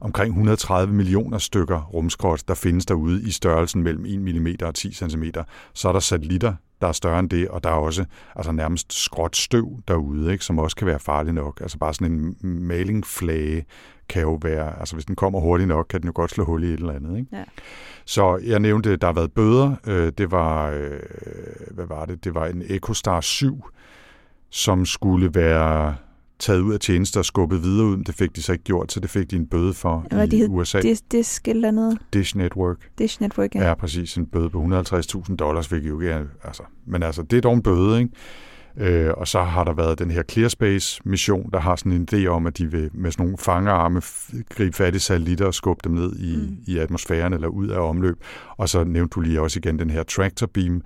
omkring 130 millioner stykker rumskrot, der findes derude i størrelsen mellem 1 mm og 10 cm. Så er der satellitter, der er større end det, og der er også altså nærmest skråt støv derude, ikke, som også kan være farlig nok. Altså bare sådan en malingflage kan jo være, altså hvis den kommer hurtigt nok, kan den jo godt slå hul i et eller andet. Ikke? Ja. Så jeg nævnte, at der har været bøder. Øh, Det var, øh, hvad var det? Det var en EcoStar 7, som skulle være taget ud af tjeneste og skubbet videre ud. Det fik de så ikke gjort, så det fik de en bøde for Hvad i de hed? USA. Dis, disk eller noget? Dish Network Dish Network, ja. er præcis en bøde på 150.000 dollars, hvilket jo ikke er, altså, men altså, det er dog en bøde, ikke? Øh, og så har der været den her ClearSpace-mission, der har sådan en idé om, at de vil med sådan nogle fangerarme gribe fat i satellitter og skubbe dem ned i, mm. i atmosfæren eller ud af omløb. Og så nævnte du lige også igen den her tractor beam,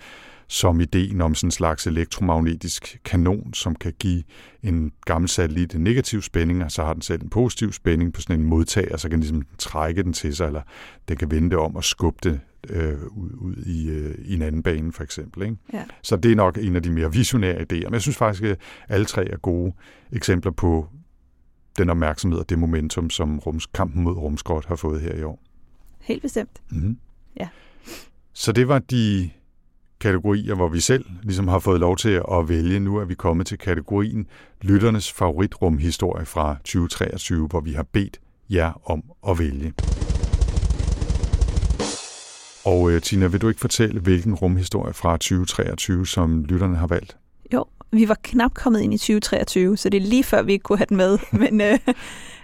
som ideen om sådan en slags elektromagnetisk kanon, som kan give en gammel satellit en negativ spænding, og så har den selv en positiv spænding på sådan en modtager, så kan den ligesom trække den til sig, eller den kan vende det om og skubbe det øh, ud, ud i, øh, i en anden bane, for eksempel. Ikke? Ja. Så det er nok en af de mere visionære idéer. Men jeg synes faktisk, at alle tre er gode eksempler på den opmærksomhed og det momentum, som rums, kampen mod rumskrot har fået her i år. Helt bestemt. Mm-hmm. Ja. Så det var de kategorier, hvor vi selv ligesom har fået lov til at vælge. Nu er vi kommet til kategorien Lytternes favoritrumhistorie fra 2023, hvor vi har bedt jer om at vælge. Og øh, Tina, vil du ikke fortælle, hvilken rumhistorie fra 2023, som lytterne har valgt? Jo, vi var knap kommet ind i 2023, så det er lige før, vi ikke kunne have den med. Men øh,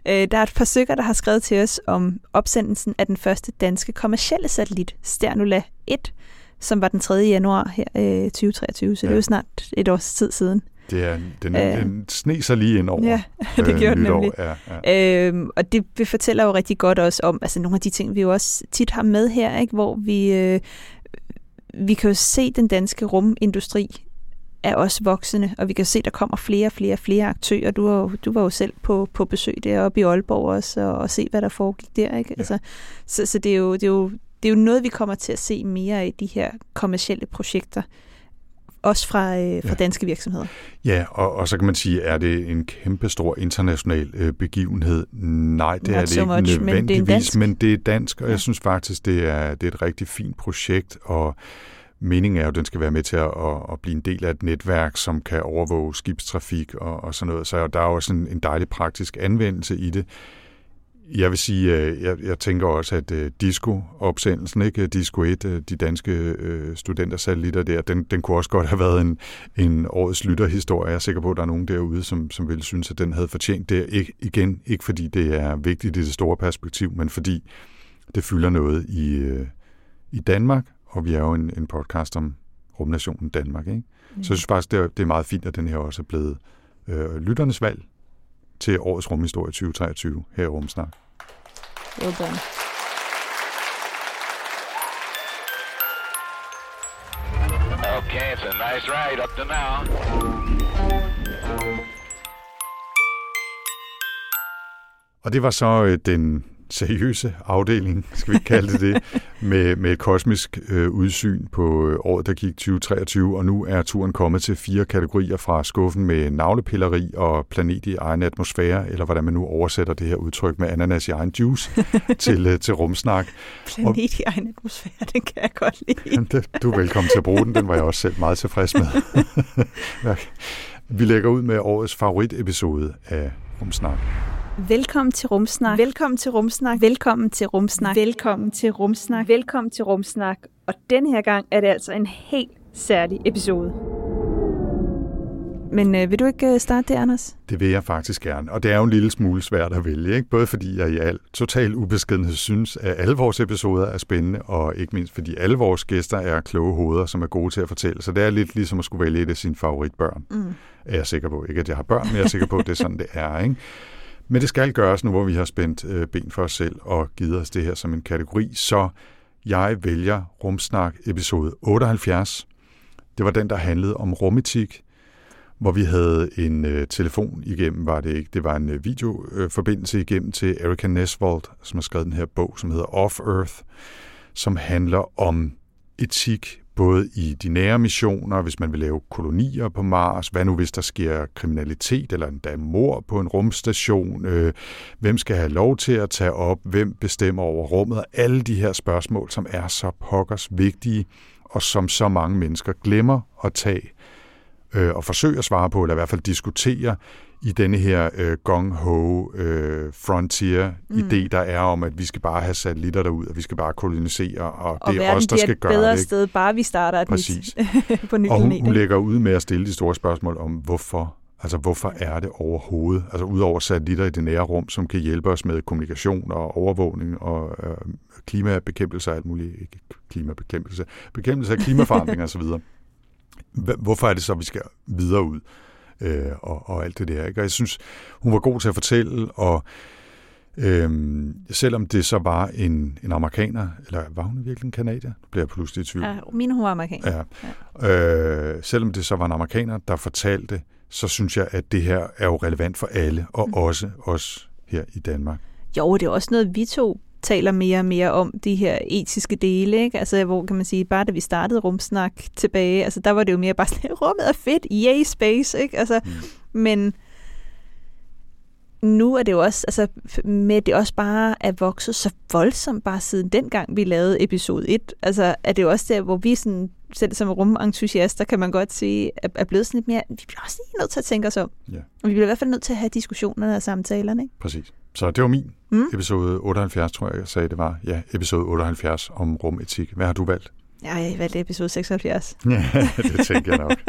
øh, der er et par stykker, der har skrevet til os om opsendelsen af den første danske kommercielle satellit, Sternula 1, som var den 3. januar her øh, 2023, så ja. det er jo snart et års tid siden. Det er, den, Øh. den sne sig lige ind over Ja, det øh, gjorde den nemlig. Ja, ja. Øhm, og det det fortæller jo rigtig godt også om altså nogle af de ting, vi jo også tit har med her, ikke? hvor vi, øh, vi kan jo se, den danske rumindustri er også voksende, og vi kan se, der kommer flere og flere og flere aktører. Du, var jo, du var jo selv på, på besøg deroppe i Aalborg også, og, og se, hvad der foregik der. Ikke? Ja. Altså, så så det, er jo, det, er jo, det er jo noget, vi kommer til at se mere af de her kommercielle projekter, også fra, øh, fra Ja. danske virksomheder. Ja, og, og så kan man sige, er det en kæmpestor international øh, begivenhed? Nej, det Not er det so ikke much, men det er nødvendigvis, dansk. men det er dansk, og Ja. jeg synes faktisk, det er, det er et rigtig fint projekt, og meningen er jo, at den skal være med til at, at, at blive en del af et netværk, som kan overvåge skibstrafik og, og sådan noget. Så der er også en, en dejlig praktisk anvendelse i det. Jeg vil sige, øh, jeg, jeg tænker også, at uh, Disco-opsendelsen, ikke? Disco 1, øh, de danske uh, studentersatellitter der, den, den kunne også godt have været en, en årets lytterhistorie. Jeg er sikker på, at der er nogen derude, som, som ville synes, at den havde fortjent det. Ikke, igen, ikke fordi det er vigtigt i det store perspektiv, men fordi det fylder noget i, uh, i Danmark, og vi er jo en, en podcast om rumnationen Danmark. Ikke? Så jeg synes faktisk, det er, det er meget fint, at den her også er blevet øh, lytternes valg til årets rumhistorie 2023 her i Rumsnak. Well done. Okay, it's a nice ride up to now. Og det var så øh, den seriøse afdeling, skal vi kalde det det, med, med et kosmisk øh, udsyn på øh, året, der gik 2023, og nu er turen kommet til fire kategorier fra skuffen med navlepilleri og planet i egen atmosfære, eller hvordan man nu oversætter det her udtryk med ananas i egen juice, til, øh, til rumsnak. Planet i egen atmosfære, den kan jeg godt lide. Du er velkommen til at bruge den, den var jeg også selv meget tilfreds med. Vi lægger ud med årets favoritepisode af Rumsnak. Velkommen til Rumsnak. Velkommen til Rumsnak. Velkommen til Rumsnak. Velkommen til Rumsnak. Velkommen til Rumsnak. Og den her gang er det altså en helt særlig episode. Men øh, vil du ikke øh, starte det, Anders? Det vil jeg faktisk gerne, og det er jo en lille smule svært at vælge, ikke? både fordi jeg i al total ubeskedenhed synes, at alle vores episoder er spændende, og ikke mindst fordi alle vores gæster er kloge hoveder, som er gode til at fortælle. Så det er lidt ligesom at skulle vælge et af sine favoritbørn. Mm. Er jeg sikker på. Ikke at jeg har børn, men jeg er sikker på, at det er sådan, det er. Ikke? Men det skal gøres nu, hvor vi har spændt øh, ben for os selv og givet os det her som en kategori, så jeg vælger Rumsnak episode 78. Det var den, der handlede om rumetik, hvor vi havde en øh, telefon igennem, var det ikke. Det var en øh, videoforbindelse igennem til Erika Nesvold, som har skrevet den her bog, som hedder Off Earth, som handler om etik, både i de nære missioner, hvis man vil lave kolonier på Mars, hvad nu hvis der sker kriminalitet eller endda mor på en rumstation, øh, hvem skal have lov til at tage op, hvem bestemmer over rummet, alle de her spørgsmål, som er så pokkers vigtige, og som så mange mennesker glemmer at tage øh, og forsøge at svare på, eller i hvert fald diskutere i denne her øh, gong-ho øh, frontier-idé, mm. der er om, at vi skal bare have satellitter derud, og vi skal bare kolonisere, og, og det er os, der skal gøre det. Og bedre sted, bare vi starter et Præcis. nyt, på ny og hun, planet. hun lægger ud med at stille de store spørgsmål om, hvorfor Altså, hvorfor er det overhovedet? Altså, udover satellitter i det nære rum, som kan hjælpe os med kommunikation og overvågning og øh, klimabekæmpelse og alt muligt. Ikke klimabekæmpelse. Bekæmpelse af klimaforandringer osv. Hvorfor er det så, vi skal videre ud? Øh, og, og alt det der. Ikke? Og jeg synes, hun var god til at fortælle, og Øhm, selvom det så var en, en amerikaner, eller var hun virkelig en kanadier? Nu bliver jeg pludselig i tvivl. Ja, min hun var amerikaner. Ja. Ja. Øh, selvom det så var en amerikaner, der fortalte, så synes jeg, at det her er jo relevant for alle, og mm. også os her i Danmark. Jo, det er også noget, vi to taler mere og mere om, de her etiske dele, ikke? Altså, hvor kan man sige, bare da vi startede rumsnak tilbage, altså der var det jo mere bare sådan, rummet er fedt, yay space, ikke? Altså, mm. men nu er det jo også, altså med det også bare er vokset så voldsomt bare siden dengang vi lavede episode 1, altså er det jo også der, hvor vi sådan, selv som rumentusiaster, kan man godt sige, er, er blevet sådan lidt mere, vi bliver også lige nødt til at tænke os om. Ja. Og vi bliver i hvert fald nødt til at have diskussionerne og samtalerne, ikke? Præcis. Så det var min mm. episode 78, tror jeg, jeg sagde, det var. Ja, episode 78 om rumetik. Hvad har du valgt? Ja, jeg valgte episode 76. ja, det tænker jeg nok.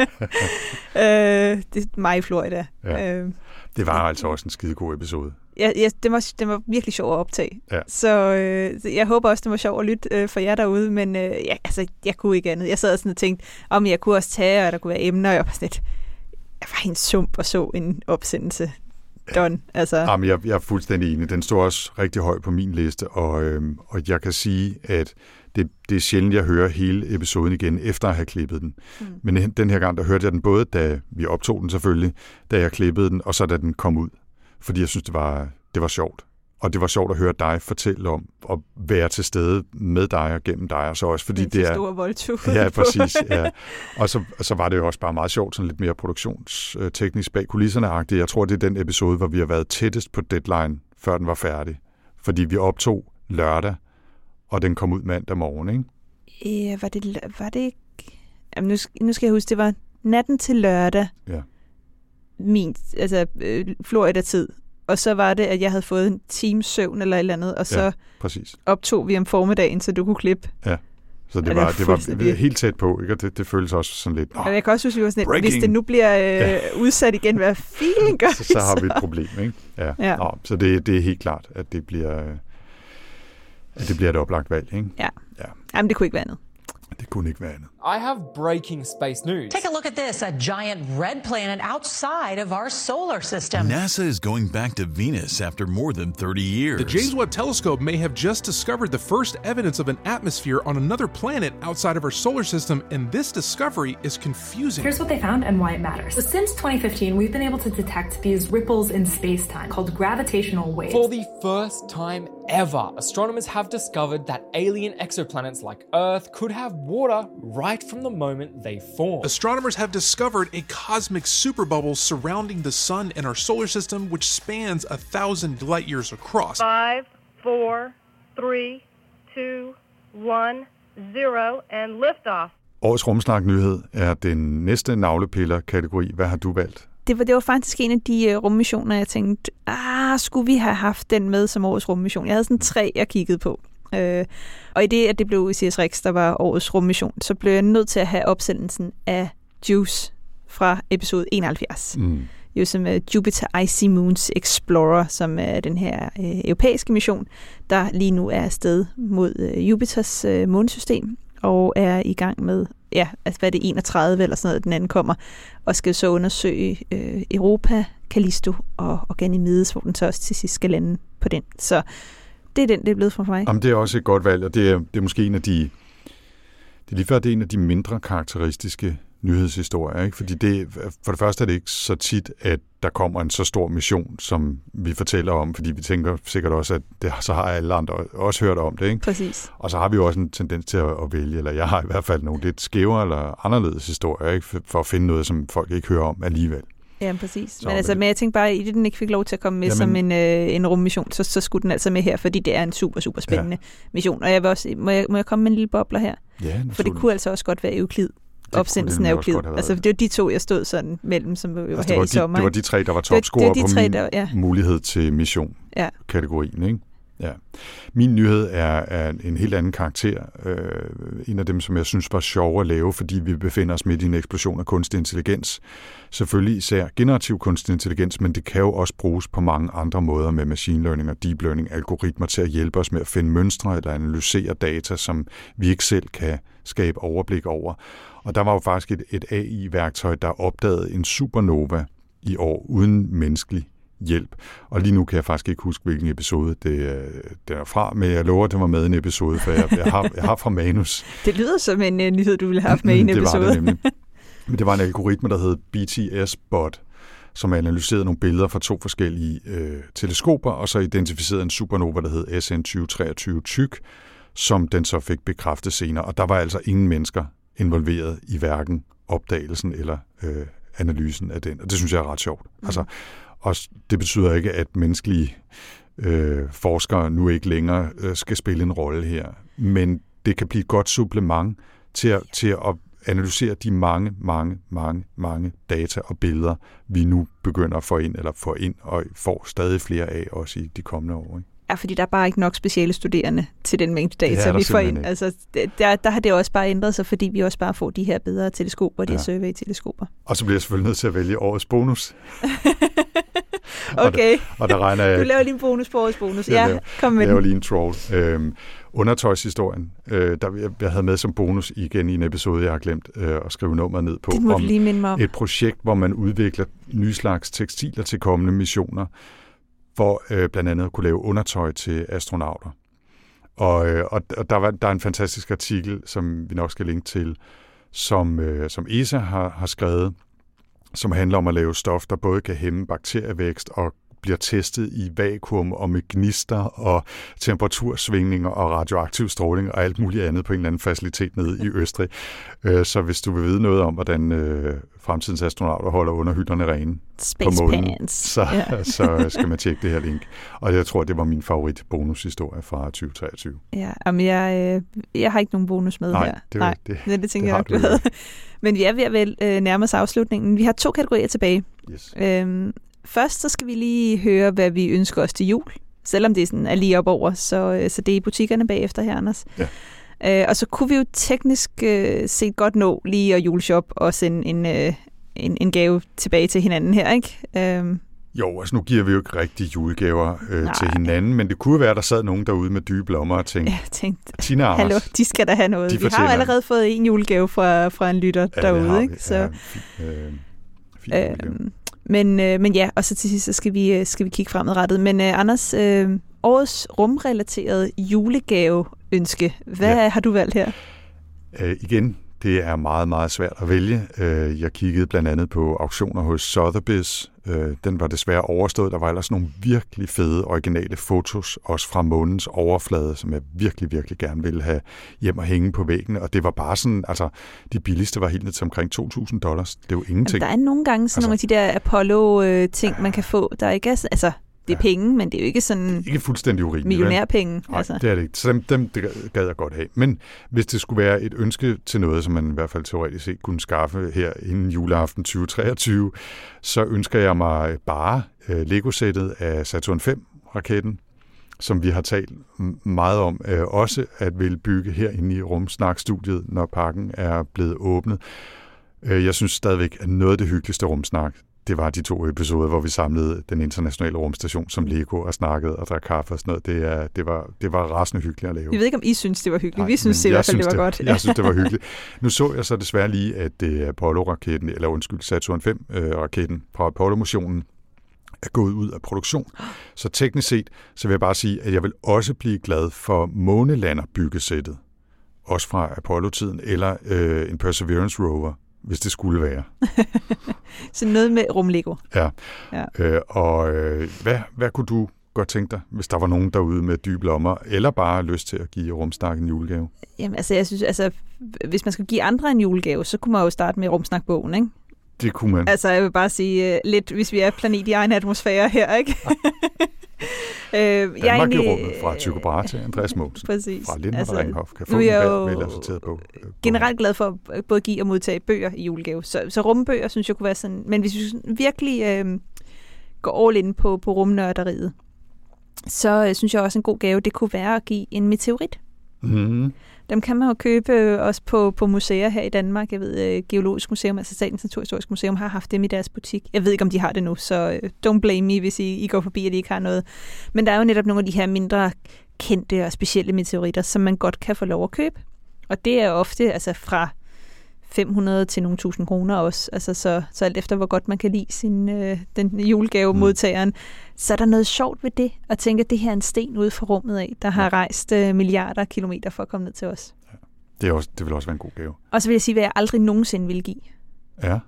øh, det er mig i Florida. Ja. Øh, det var altså også en skide god episode. Ja, ja det, var, det var virkelig sjov at optage. Ja. Så øh, jeg håber også, det var sjovt at lytte øh, for jer derude, men øh, ja, altså, jeg kunne ikke andet. Jeg sad sådan og tænkte, om jeg kunne også tage, og der kunne være emner, og jeg var sådan lidt, jeg var helt sump og så en opsendelse. Done. Altså. Jamen, jeg, jeg er fuldstændig enig. Den står også rigtig højt på min liste, og, øhm, og jeg kan sige, at det, det er sjældent, jeg hører hele episoden igen, efter at have klippet den. Mm. Men den her gang, der hørte jeg den både, da vi optog den selvfølgelig, da jeg klippede den, og så da den kom ud. Fordi jeg synes, det var, det var sjovt. Og det var sjovt at høre dig fortælle om, at være til stede med dig og gennem dig, og så også fordi det, det er... Stor voldtug. Ja, præcis. Ja. Og så, så var det jo også bare meget sjovt, sådan lidt mere produktionsteknisk bag kulisserne-agtigt. Jeg tror, det er den episode, hvor vi har været tættest på deadline, før den var færdig. Fordi vi optog lørdag, og den kom ud mandag morgen, ikke? Ja, var det, var det ikke... Jamen, nu, nu skal jeg huske, det var natten til lørdag. Ja. Min, altså, øh, Florida-tid. Og så var det, at jeg havde fået en times søvn eller et eller andet, og så ja, præcis. optog vi om formiddagen, så du kunne klippe. Ja. Så det, var, det var helt tæt på, ikke? og det, det føles også sådan lidt... Oh, jeg kan også synes, at sådan lidt, hvis det nu bliver øh, ja. udsat igen, hvad fint gør så, så har vi et problem, ikke? Ja. ja. Nå, så det, det er helt klart, at det bliver, at det bliver et oplagt valg, ikke? Ja. ja. Jamen, det kunne ikke være andet. Det kunne ikke være andet. I have breaking space news. Take a look at this a giant red planet outside of our solar system. NASA is going back to Venus after more than 30 years. The James Webb Telescope may have just discovered the first evidence of an atmosphere on another planet outside of our solar system, and this discovery is confusing. Here's what they found and why it matters. So, since 2015, we've been able to detect these ripples in space time called gravitational waves. For the first time ever, astronomers have discovered that alien exoplanets like Earth could have water right from the moment they form. Astronomers have discovered a cosmic superbubble surrounding the sun and our solar system, which spans a thousand light years across. Five, four, three, two, one, zero, and liftoff. Årets rumsnak-nyhed er den næste navlepiller-kategori. Hvad har du valgt? Det var, det var faktisk en af de uh, rummissioner, jeg tænkte, ah, skulle vi have haft den med som årets rummission? Jeg havde sådan tre, jeg kiggede på. Øh, og i det, at det blev CS Rex, der var årets rummission, så blev jeg nødt til at have opsendelsen af Juice fra episode 71. Mm. Jo, som uh, Jupiter Icy Moons Explorer, som er den her uh, europæiske mission, der lige nu er afsted mod uh, Jupiters uh, månesystem, og er i gang med, ja, altså hvad er det, 31 eller sådan noget, den anden kommer, og skal så undersøge øh, Europa, Callisto og, og Ganymedes, hvor den så også til sidst skal lande på den. Så det er den, det er blevet for mig. Jamen, det er også et godt valg, og det er, det er måske en af de, det er lige før, det er en af de mindre karakteristiske nyhedshistorier, ikke? Fordi det, for det første er det ikke så tit, at der kommer en så stor mission, som vi fortæller om, fordi vi tænker sikkert også, at det, så har alle andre også hørt om det, ikke? Præcis. Og så har vi jo også en tendens til at, vælge, eller jeg har i hvert fald nogle lidt skævere eller anderledes historier, ikke? For at finde noget, som folk ikke hører om alligevel. Ja, præcis. Så, men, altså, men jeg tænkte bare, at den ikke fik lov til at komme med Jamen- som en, øh, en rummission, så, så skulle den altså med her, fordi det er en super, super spændende ja. mission. Og jeg vil også, må, jeg, må jeg komme med en lille bobler her? Ja, For det kunne altså også godt være Euklid. Opsendelsen af Euklid. Altså, det var de to, jeg stod sådan mellem, som var Altså, her var i de, sommer. det var de tre, der var topscorer de på tre, min der- ja. mulighed til mission. Ja. kategorien, ikke? Ja. Min nyhed er, er en helt anden karakter. Øh, en af dem, som jeg synes var sjov at lave, fordi vi befinder os midt i en eksplosion af kunstig intelligens. Selvfølgelig især generativ kunstig intelligens, men det kan jo også bruges på mange andre måder med machine learning og deep learning algoritmer til at hjælpe os med at finde mønstre eller analysere data, som vi ikke selv kan skabe overblik over. Og der var jo faktisk et, et AI-værktøj, der opdagede en supernova i år uden menneskelig hjælp. Og lige nu kan jeg faktisk ikke huske, hvilken episode det, øh, det er fra, men jeg lover, at det var med i en episode, for jeg, jeg, har, jeg har fra manus. Det lyder som en uh, nyhed, du ville have haft med i en det episode. var det nemlig. Men det var en algoritme, der hed BTS-bot, som analyserede nogle billeder fra to forskellige øh, teleskoper, og så identificerede en supernova, der hed SN 2023 tyk, som den så fik bekræftet senere. Og der var altså ingen mennesker involveret i hverken opdagelsen eller øh, analysen af den. Og det synes jeg er ret sjovt. Mm. Altså, og det betyder ikke, at menneskelige øh, forskere nu ikke længere øh, skal spille en rolle her. Men det kan blive et godt supplement til at, til at analysere de mange, mange, mange, mange data og billeder, vi nu begynder at få ind, eller får ind, og får stadig flere af også i de kommende år. Ikke? Ja, fordi der er bare ikke nok speciale studerende til den mængde er data, vi får ind. Altså, der, der har det også bare ændret sig, fordi vi også bare får de her bedre teleskoper, de Ja. her survey-teleskoper. Og så bliver jeg selvfølgelig nødt til at vælge årets bonus. Okay. Og der, og der regner jeg... Du laver lige en bonus på årets bonus. Jeg Ja, laver, kom med jeg laver lige en troll. Øhm, undertøjshistorien, øh, der jeg, jeg havde med som bonus igen i en episode, jeg har glemt øh, at skrive nummeret ned på. Det må om lige minde mig om. Et projekt, hvor man udvikler nye slags tekstiler til kommende missioner, for øh, blandt andet at kunne lave undertøj til astronauter. Og, øh, og, der, var, der er en fantastisk artikel, som vi nok skal linke til, som, øh, som ESA har, har skrevet, som handler om at lave stof, der både kan hæmme bakterievækst og bliver testet i vakuum og med gnister og temperatursvingninger og radioaktiv stråling og alt muligt andet på en eller anden facilitet nede i Østrig. Øh, Så hvis du vil vide noget om, hvordan øh, fremtidens astronauter holder underhylderne rene Space på månen, pants. så, Ja. så skal man tjekke det her link. Og jeg tror, det var min favorit bonushistorie fra 2023. Ja, men jeg, øh, jeg har ikke nogen bonus med Nej, her. det var- det- det, det tænker det jeg nok, du havde. Men vi er ved at vel, øh, nærme os afslutningen. Vi har to kategorier tilbage. Yes. Øhm, først så skal vi lige høre, hvad vi ønsker os til jul. Selvom det sådan er lige op over, så, øh, så det er i butikkerne bagefter her, Anders. Ja. Øh, og så kunne vi jo teknisk øh, set godt nå lige at juleshop og sende en, øh, en, en gave tilbage til hinanden her, ikke? Øhm, Jo, altså nu giver vi jo ikke rigtig julegaver øh, Nej. til hinanden, men det kunne være, at der sad nogen derude med dybe lommer og tænkte, jeg tænkte, Tina og hallo, Anders, de skal da have noget. de Vi har jo allerede fået en julegave fra, fra en lytter Ja, derude, ikke? Så, Ja, fi- øh, fint julegave. Men, øh, men ja, og så til sidst så skal vi, øh, skal vi kigge fremadrettet. Men øh, Anders, øh, årets rumrelaterede julegaveønske, hvad Ja. ja. har du valgt her? Øh, igen, det er meget, meget svært at vælge. Øh, jeg kiggede blandt andet på auktioner hos Sotheby's. Øh, den var desværre overstået. Der var ellers nogle virkelig fede, originale fotos, også fra månens overflade, som jeg virkelig, virkelig gerne ville have hjem og hænge på væggen. Og det var bare sådan, altså, de billigste var helt ned til omkring 2.000 dollars. Det er jo ingenting. Der er nogle gange sådan altså, nogle af de der Apollo-ting, man kan få, der ikke er... Altså, det er penge, men det er jo ikke sådan ikke fuldstændig urimeligt. millionærpenge. Nej, altså. det er det ikke. Så dem, dem det gad jeg godt have. Men hvis det skulle være et ønske til noget, som man i hvert fald teoretisk set kunne skaffe her inden juleaften 2023, så ønsker jeg mig bare øh, Lego-sættet af Saturn 5-raketten, som vi har talt meget om, øh, også at vil bygge herinde i Rumsnak-studiet, når pakken er blevet åbnet. Øh, jeg synes stadigvæk, at noget af det hyggeligste rumsnak, det var de to episoder, hvor vi samlede den internationale rumstation som Lego og snakkede og drak kaffe og sådan noget. Det, er, det, var, det var rasende hyggeligt at lave. Jeg ved ikke, om I synes, det var hyggeligt. Nej, vi synes i hvert fald, det var godt. Jeg synes, det var hyggeligt. Nu så jeg så desværre lige, at Apollo-raketten, eller undskyld, Saturn 5-raketten fra Apollo-missionen, er gået ud af produktion. Så teknisk set, så vil jeg bare sige, at jeg vil også blive glad for månelander-byggesættet. Også fra Apollo-tiden, eller øh, en Perseverance rover, hvis det skulle være. Så noget med rumlego. Ja. Ja. Øh, og øh, hvad, hvad kunne du godt tænke dig, hvis der var nogen derude med dybe lommer, eller bare lyst til at give rumsnak en julegave? Jamen, altså, jeg synes, altså, hvis man skal give andre en julegave, så kunne man jo starte med rumsnakbogen, ikke? Det kunne man. Altså, jeg vil bare sige uh, lidt, hvis vi er planet i egen atmosfære her, ikke? øh, Danmark jeg egentlig, i rummet fra Tycho Brahe til Andreas Mogensen. Præcis. Fra Lindholm altså, Ringhof kan få er jeg vel, jo velassorteret bog. øh, generelt glad for at både give og modtage bøger i julegave. Så, så rumbøger, synes jeg kunne være sådan... Men hvis vi virkelig øh, går all in på, på rumnørderiet, så øh, synes jeg også, en god gave, det kunne være at give en meteorit. Mm. Dem kan man jo købe øh, også på, på museer her i Danmark. Jeg ved, øh, Geologisk Museum, altså Statens Naturhistorisk Museum, har haft dem i deres butik. Jeg ved ikke, om de har det nu, så øh, don't blame me, hvis I, I går forbi, og de ikke har noget. Men der er jo netop nogle af de her mindre kendte og specielle meteoritter, som man godt kan få lov at købe. Og det er ofte altså fra 500 til nogle tusind kroner også. Altså så, så alt efter, hvor godt man kan lide sin, øh, den julegave modtageren. Mm. Så er der noget sjovt ved det, at tænke, at det her er en sten ude fra rummet af, der har rejst øh, milliarder af kilometer for at komme ned til os. Det, er også, det vil også være en god gave. Og så vil jeg sige, hvad jeg aldrig nogensinde vil give. Ja.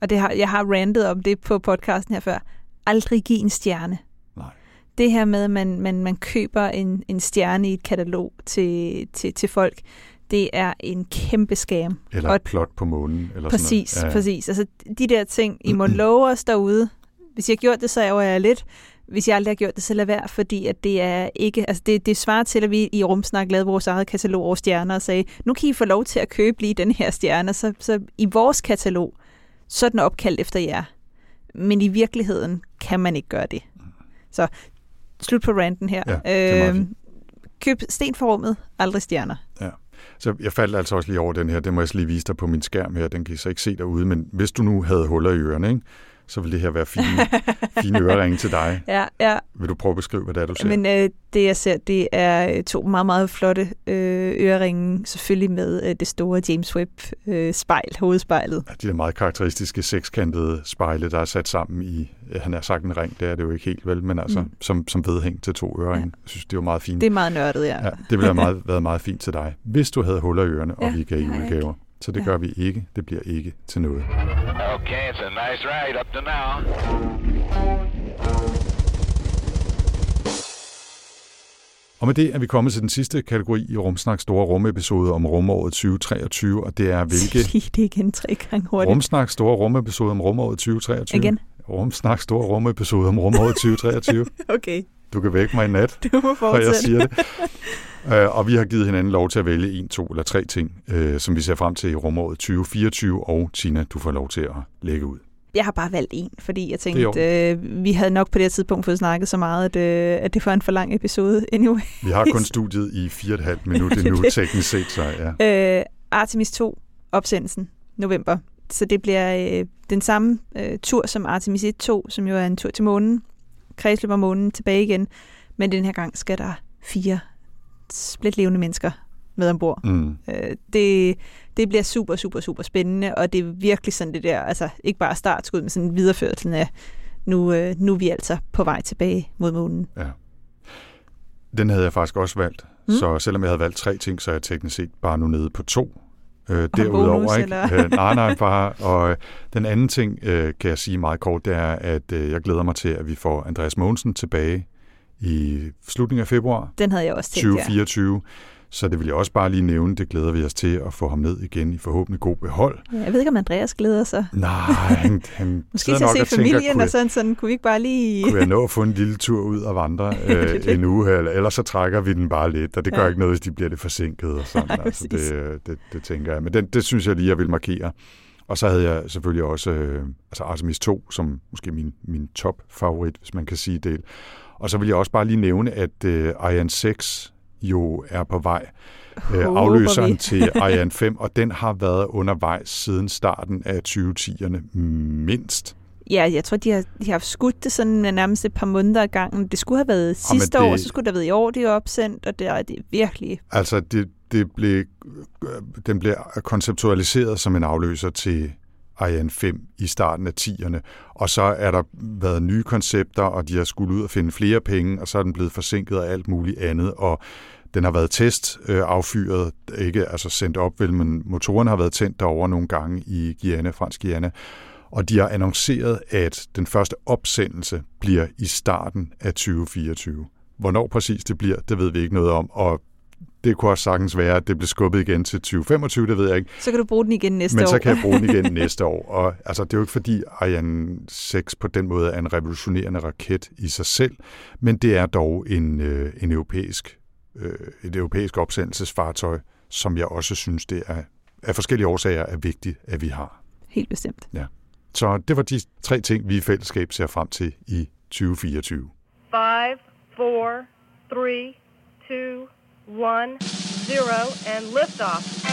Og det har, jeg har rantet om det på podcasten her før. Aldrig give en stjerne. Nej. Det her med, at man, man, man køber en, en stjerne i et katalog til, til, til folk, det er en kæmpe skam. Eller og et plot på månen. Eller præcis, sådan noget. ja. præcis. Altså de der ting, I må love os derude. Hvis jeg har gjort det, så er jeg lidt. Hvis jeg aldrig har gjort det, så lad være, fordi at det er ikke, altså det, det svarer til, at vi i Rumsnak lavede vores eget katalog over stjerner og sagde, nu kan I få lov til at købe lige den her stjerne, så, så i vores katalog, så er den opkaldt efter jer. Men i virkeligheden kan man ikke gøre det. Så slut på ranten her. Ja, fint. køb sten for rummet, aldrig stjerner. Ja. Så jeg faldt altså også lige over den her. Den må jeg lige vise dig på min skærm her. Den kan I så ikke se derude. Men hvis du nu havde huller i ørerne, ikke? Så vil det her være fine, fine øreringe til dig. Ja, ja. Vil du prøve at beskrive, hvad det er, du ser? Men øh, det, jeg ser, det er to meget, meget flotte øh, øreringe, selvfølgelig med øh, det store James Webb-spejl, hovedspejlet. Ja, de der meget karakteristiske sekskantede spejle, der er sat sammen i, han har sagt en ring, det er det jo ikke helt vel, men altså mm. som, som vedhæng til to øreringe. Ja. Jeg synes, det var meget fint. Det er meget nørdet, ja. ja det ville have meget, været meget fint til dig, hvis du havde huller i ørerne, ja, og vi gav julegaver. Så det ja. gør vi ikke. Det bliver ikke til noget. Okay, it's a nice ride up to now. Og med det er vi kommet til den sidste kategori i Rumsnak Store Rumepisode om rumåret 2023, og det er hvilke... Sig det igen tre gange hurtigt. Rumsnak Store Rumepisode om rumåret 2023. Igen. Rumsnak Store Rumepisode om rumåret 2023. okay. Du kan vække mig i nat, du må og jeg siger det. Uh, og vi har givet hinanden lov til at vælge en, to eller tre ting, uh, som vi ser frem til i rumåret 2024, og Tina, du får lov til at lægge ud. Jeg har bare valgt en, fordi jeg tænkte, øh, vi havde nok på det her tidspunkt fået snakket så meget, at, øh, at det var en for lang episode anyway. Vi har kun studiet i fire og et halvt minut endnu, teknisk set, så ja. Øh, Artemis 2, opsendelsen, november. Så det bliver øh, den samme øh, tur som Artemis 1-2, som jo er en tur til månen. Kredsløb om månen tilbage igen. Men den her gang skal der fire splitlevende mennesker med ombord. Mm. Øh, det, det bliver super, super, super spændende, og det er virkelig sådan det der, altså ikke bare startskud, men sådan videreførelsen af, nu, øh, nu er vi altså på vej tilbage mod månen. Ja. Den havde jeg faktisk også valgt, mm. så selvom jeg havde valgt tre ting, så er jeg teknisk set bare nu nede på to. Øh, derudover, bonus, ikke? øh, nej, nej, bare. Og øh, den anden ting, øh, kan jeg sige meget kort, det er, at øh, jeg glæder mig til, at vi får Andreas Mogensen tilbage i slutningen af februar. Den havde jeg også tænkt, 2024. Ja. Så det vil jeg også bare lige nævne, det glæder vi os til at få ham ned igen i forhåbentlig god behold. Ja, jeg ved ikke, om Andreas glæder sig. Nej, han, han Måske til at se familien, tænker, og sådan, sådan, kunne vi ikke bare lige... kunne jeg nå at få en lille tur ud og vandre øh, en uge, eller, ellers så trækker vi den bare lidt, og det gør ja. ikke noget, hvis de bliver lidt forsinket og sådan. Nej, altså, det, det, det, tænker jeg. Men den, det synes jeg lige, jeg vil markere. Og så havde jeg selvfølgelig også øh, altså Artemis 2, som måske min, min top-favorit, hvis man kan sige det. Og så vil jeg også bare lige nævne, at øh, Ariane 6 jo er på vej. Øh, afløseren til Ariane 5, og den har været undervejs siden starten af 2010'erne mindst. Ja, jeg tror, de har, de har skudt det sådan nærmest et par måneder ad gangen. Det skulle have været sidste det, år, så skulle det have været i år, det er opsendt, og det er det virkelig... Altså, det, det blev, den blev konceptualiseret som en afløser til Ariane 5 i starten af 10'erne. Og så er der været nye koncepter, og de har skulle ud og finde flere penge, og så er den blevet forsinket af alt muligt andet. Og den har været test øh, affyret, ikke altså sendt op, vel, men motoren har været tændt derover nogle gange i Guyana, fransk Guyana. Og de har annonceret, at den første opsendelse bliver i starten af 2024. Hvornår præcis det bliver, det ved vi ikke noget om, og det kunne også sagtens være, at det bliver skubbet igen til 2025, det ved jeg ikke. Så kan du bruge den igen næste Men år. så kan jeg bruge den igen næste år. Og altså, det er jo ikke fordi Ariane 6 på den måde er en revolutionerende raket i sig selv, men det er dog en, øh, en europæisk, øh, et europæisk opsendelsesfartøj, som jeg også synes, det er af forskellige årsager er vigtigt, at vi har. Helt bestemt. Ja. Så det var de tre ting, vi i fællesskab ser frem til i 2024. 5, 4, 3, 2, 1, 0, and liftoff.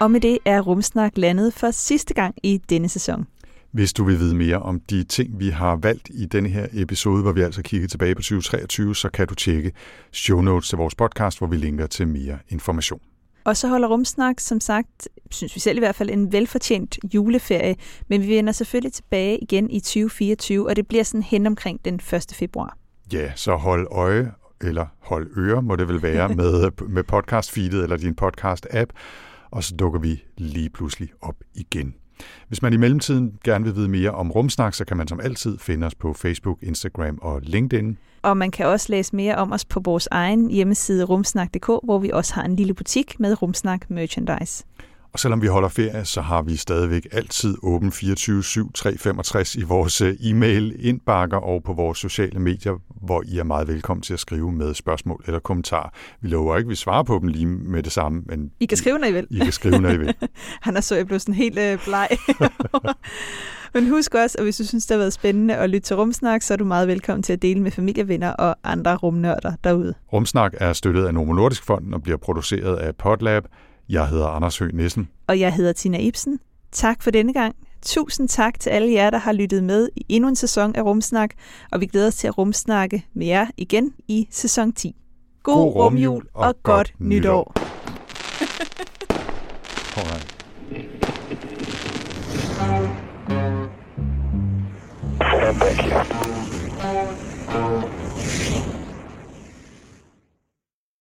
Og med det er Rumsnak landet for sidste gang i denne sæson. Hvis du vil vide mere om de ting, vi har valgt i denne her episode, hvor vi altså kigger tilbage på 2023, så kan du tjekke show notes til vores podcast, hvor vi linker til mere information. Og så holder Rumsnak, som sagt, synes vi selv i hvert fald, en velfortjent juleferie. Men vi vender selvfølgelig tilbage igen i 2024, og det bliver sådan hen omkring den 1. februar. Ja, så hold øje, eller hold øre, må det vel være, med, med podcast-feedet eller din podcast-app, og så dukker vi lige pludselig op igen. Hvis man i mellemtiden gerne vil vide mere om Rumsnak, så kan man som altid finde os på Facebook, Instagram og LinkedIn. Og man kan også læse mere om os på vores egen hjemmeside rumsnak.dk, hvor vi også har en lille butik med Rumsnak merchandise. Og selvom vi holder ferie, så har vi stadigvæk altid åben 24-7-365 i vores øh, e-mail indbakker og på vores sociale medier, hvor I er meget velkommen til at skrive med spørgsmål eller kommentarer. Vi lover ikke, at vi svarer på dem lige med det samme, men I kan skrive, når I vil. I kan skrive, når I vil. Han er så jeg blev sådan helt øh, bleg. Men husk også, at hvis du synes, det har været spændende at lytte til Rumsnak, så er du meget velkommen til at dele med familievenner og andre rumnørder derude. Rumsnak er støttet af Novo Nordisk Fonden og bliver produceret af Podlab. Jeg hedder Anders Høgh Nissen. Og jeg hedder Tina Ibsen. Tak for denne gang. Tusind tak til alle jer, der har lyttet med i endnu en sæson af Rumsnak, og vi glæder os til at rumsnakke med jer igen i sæson 10. God, God rumjul og, og godt nytår. Alright. Thank you.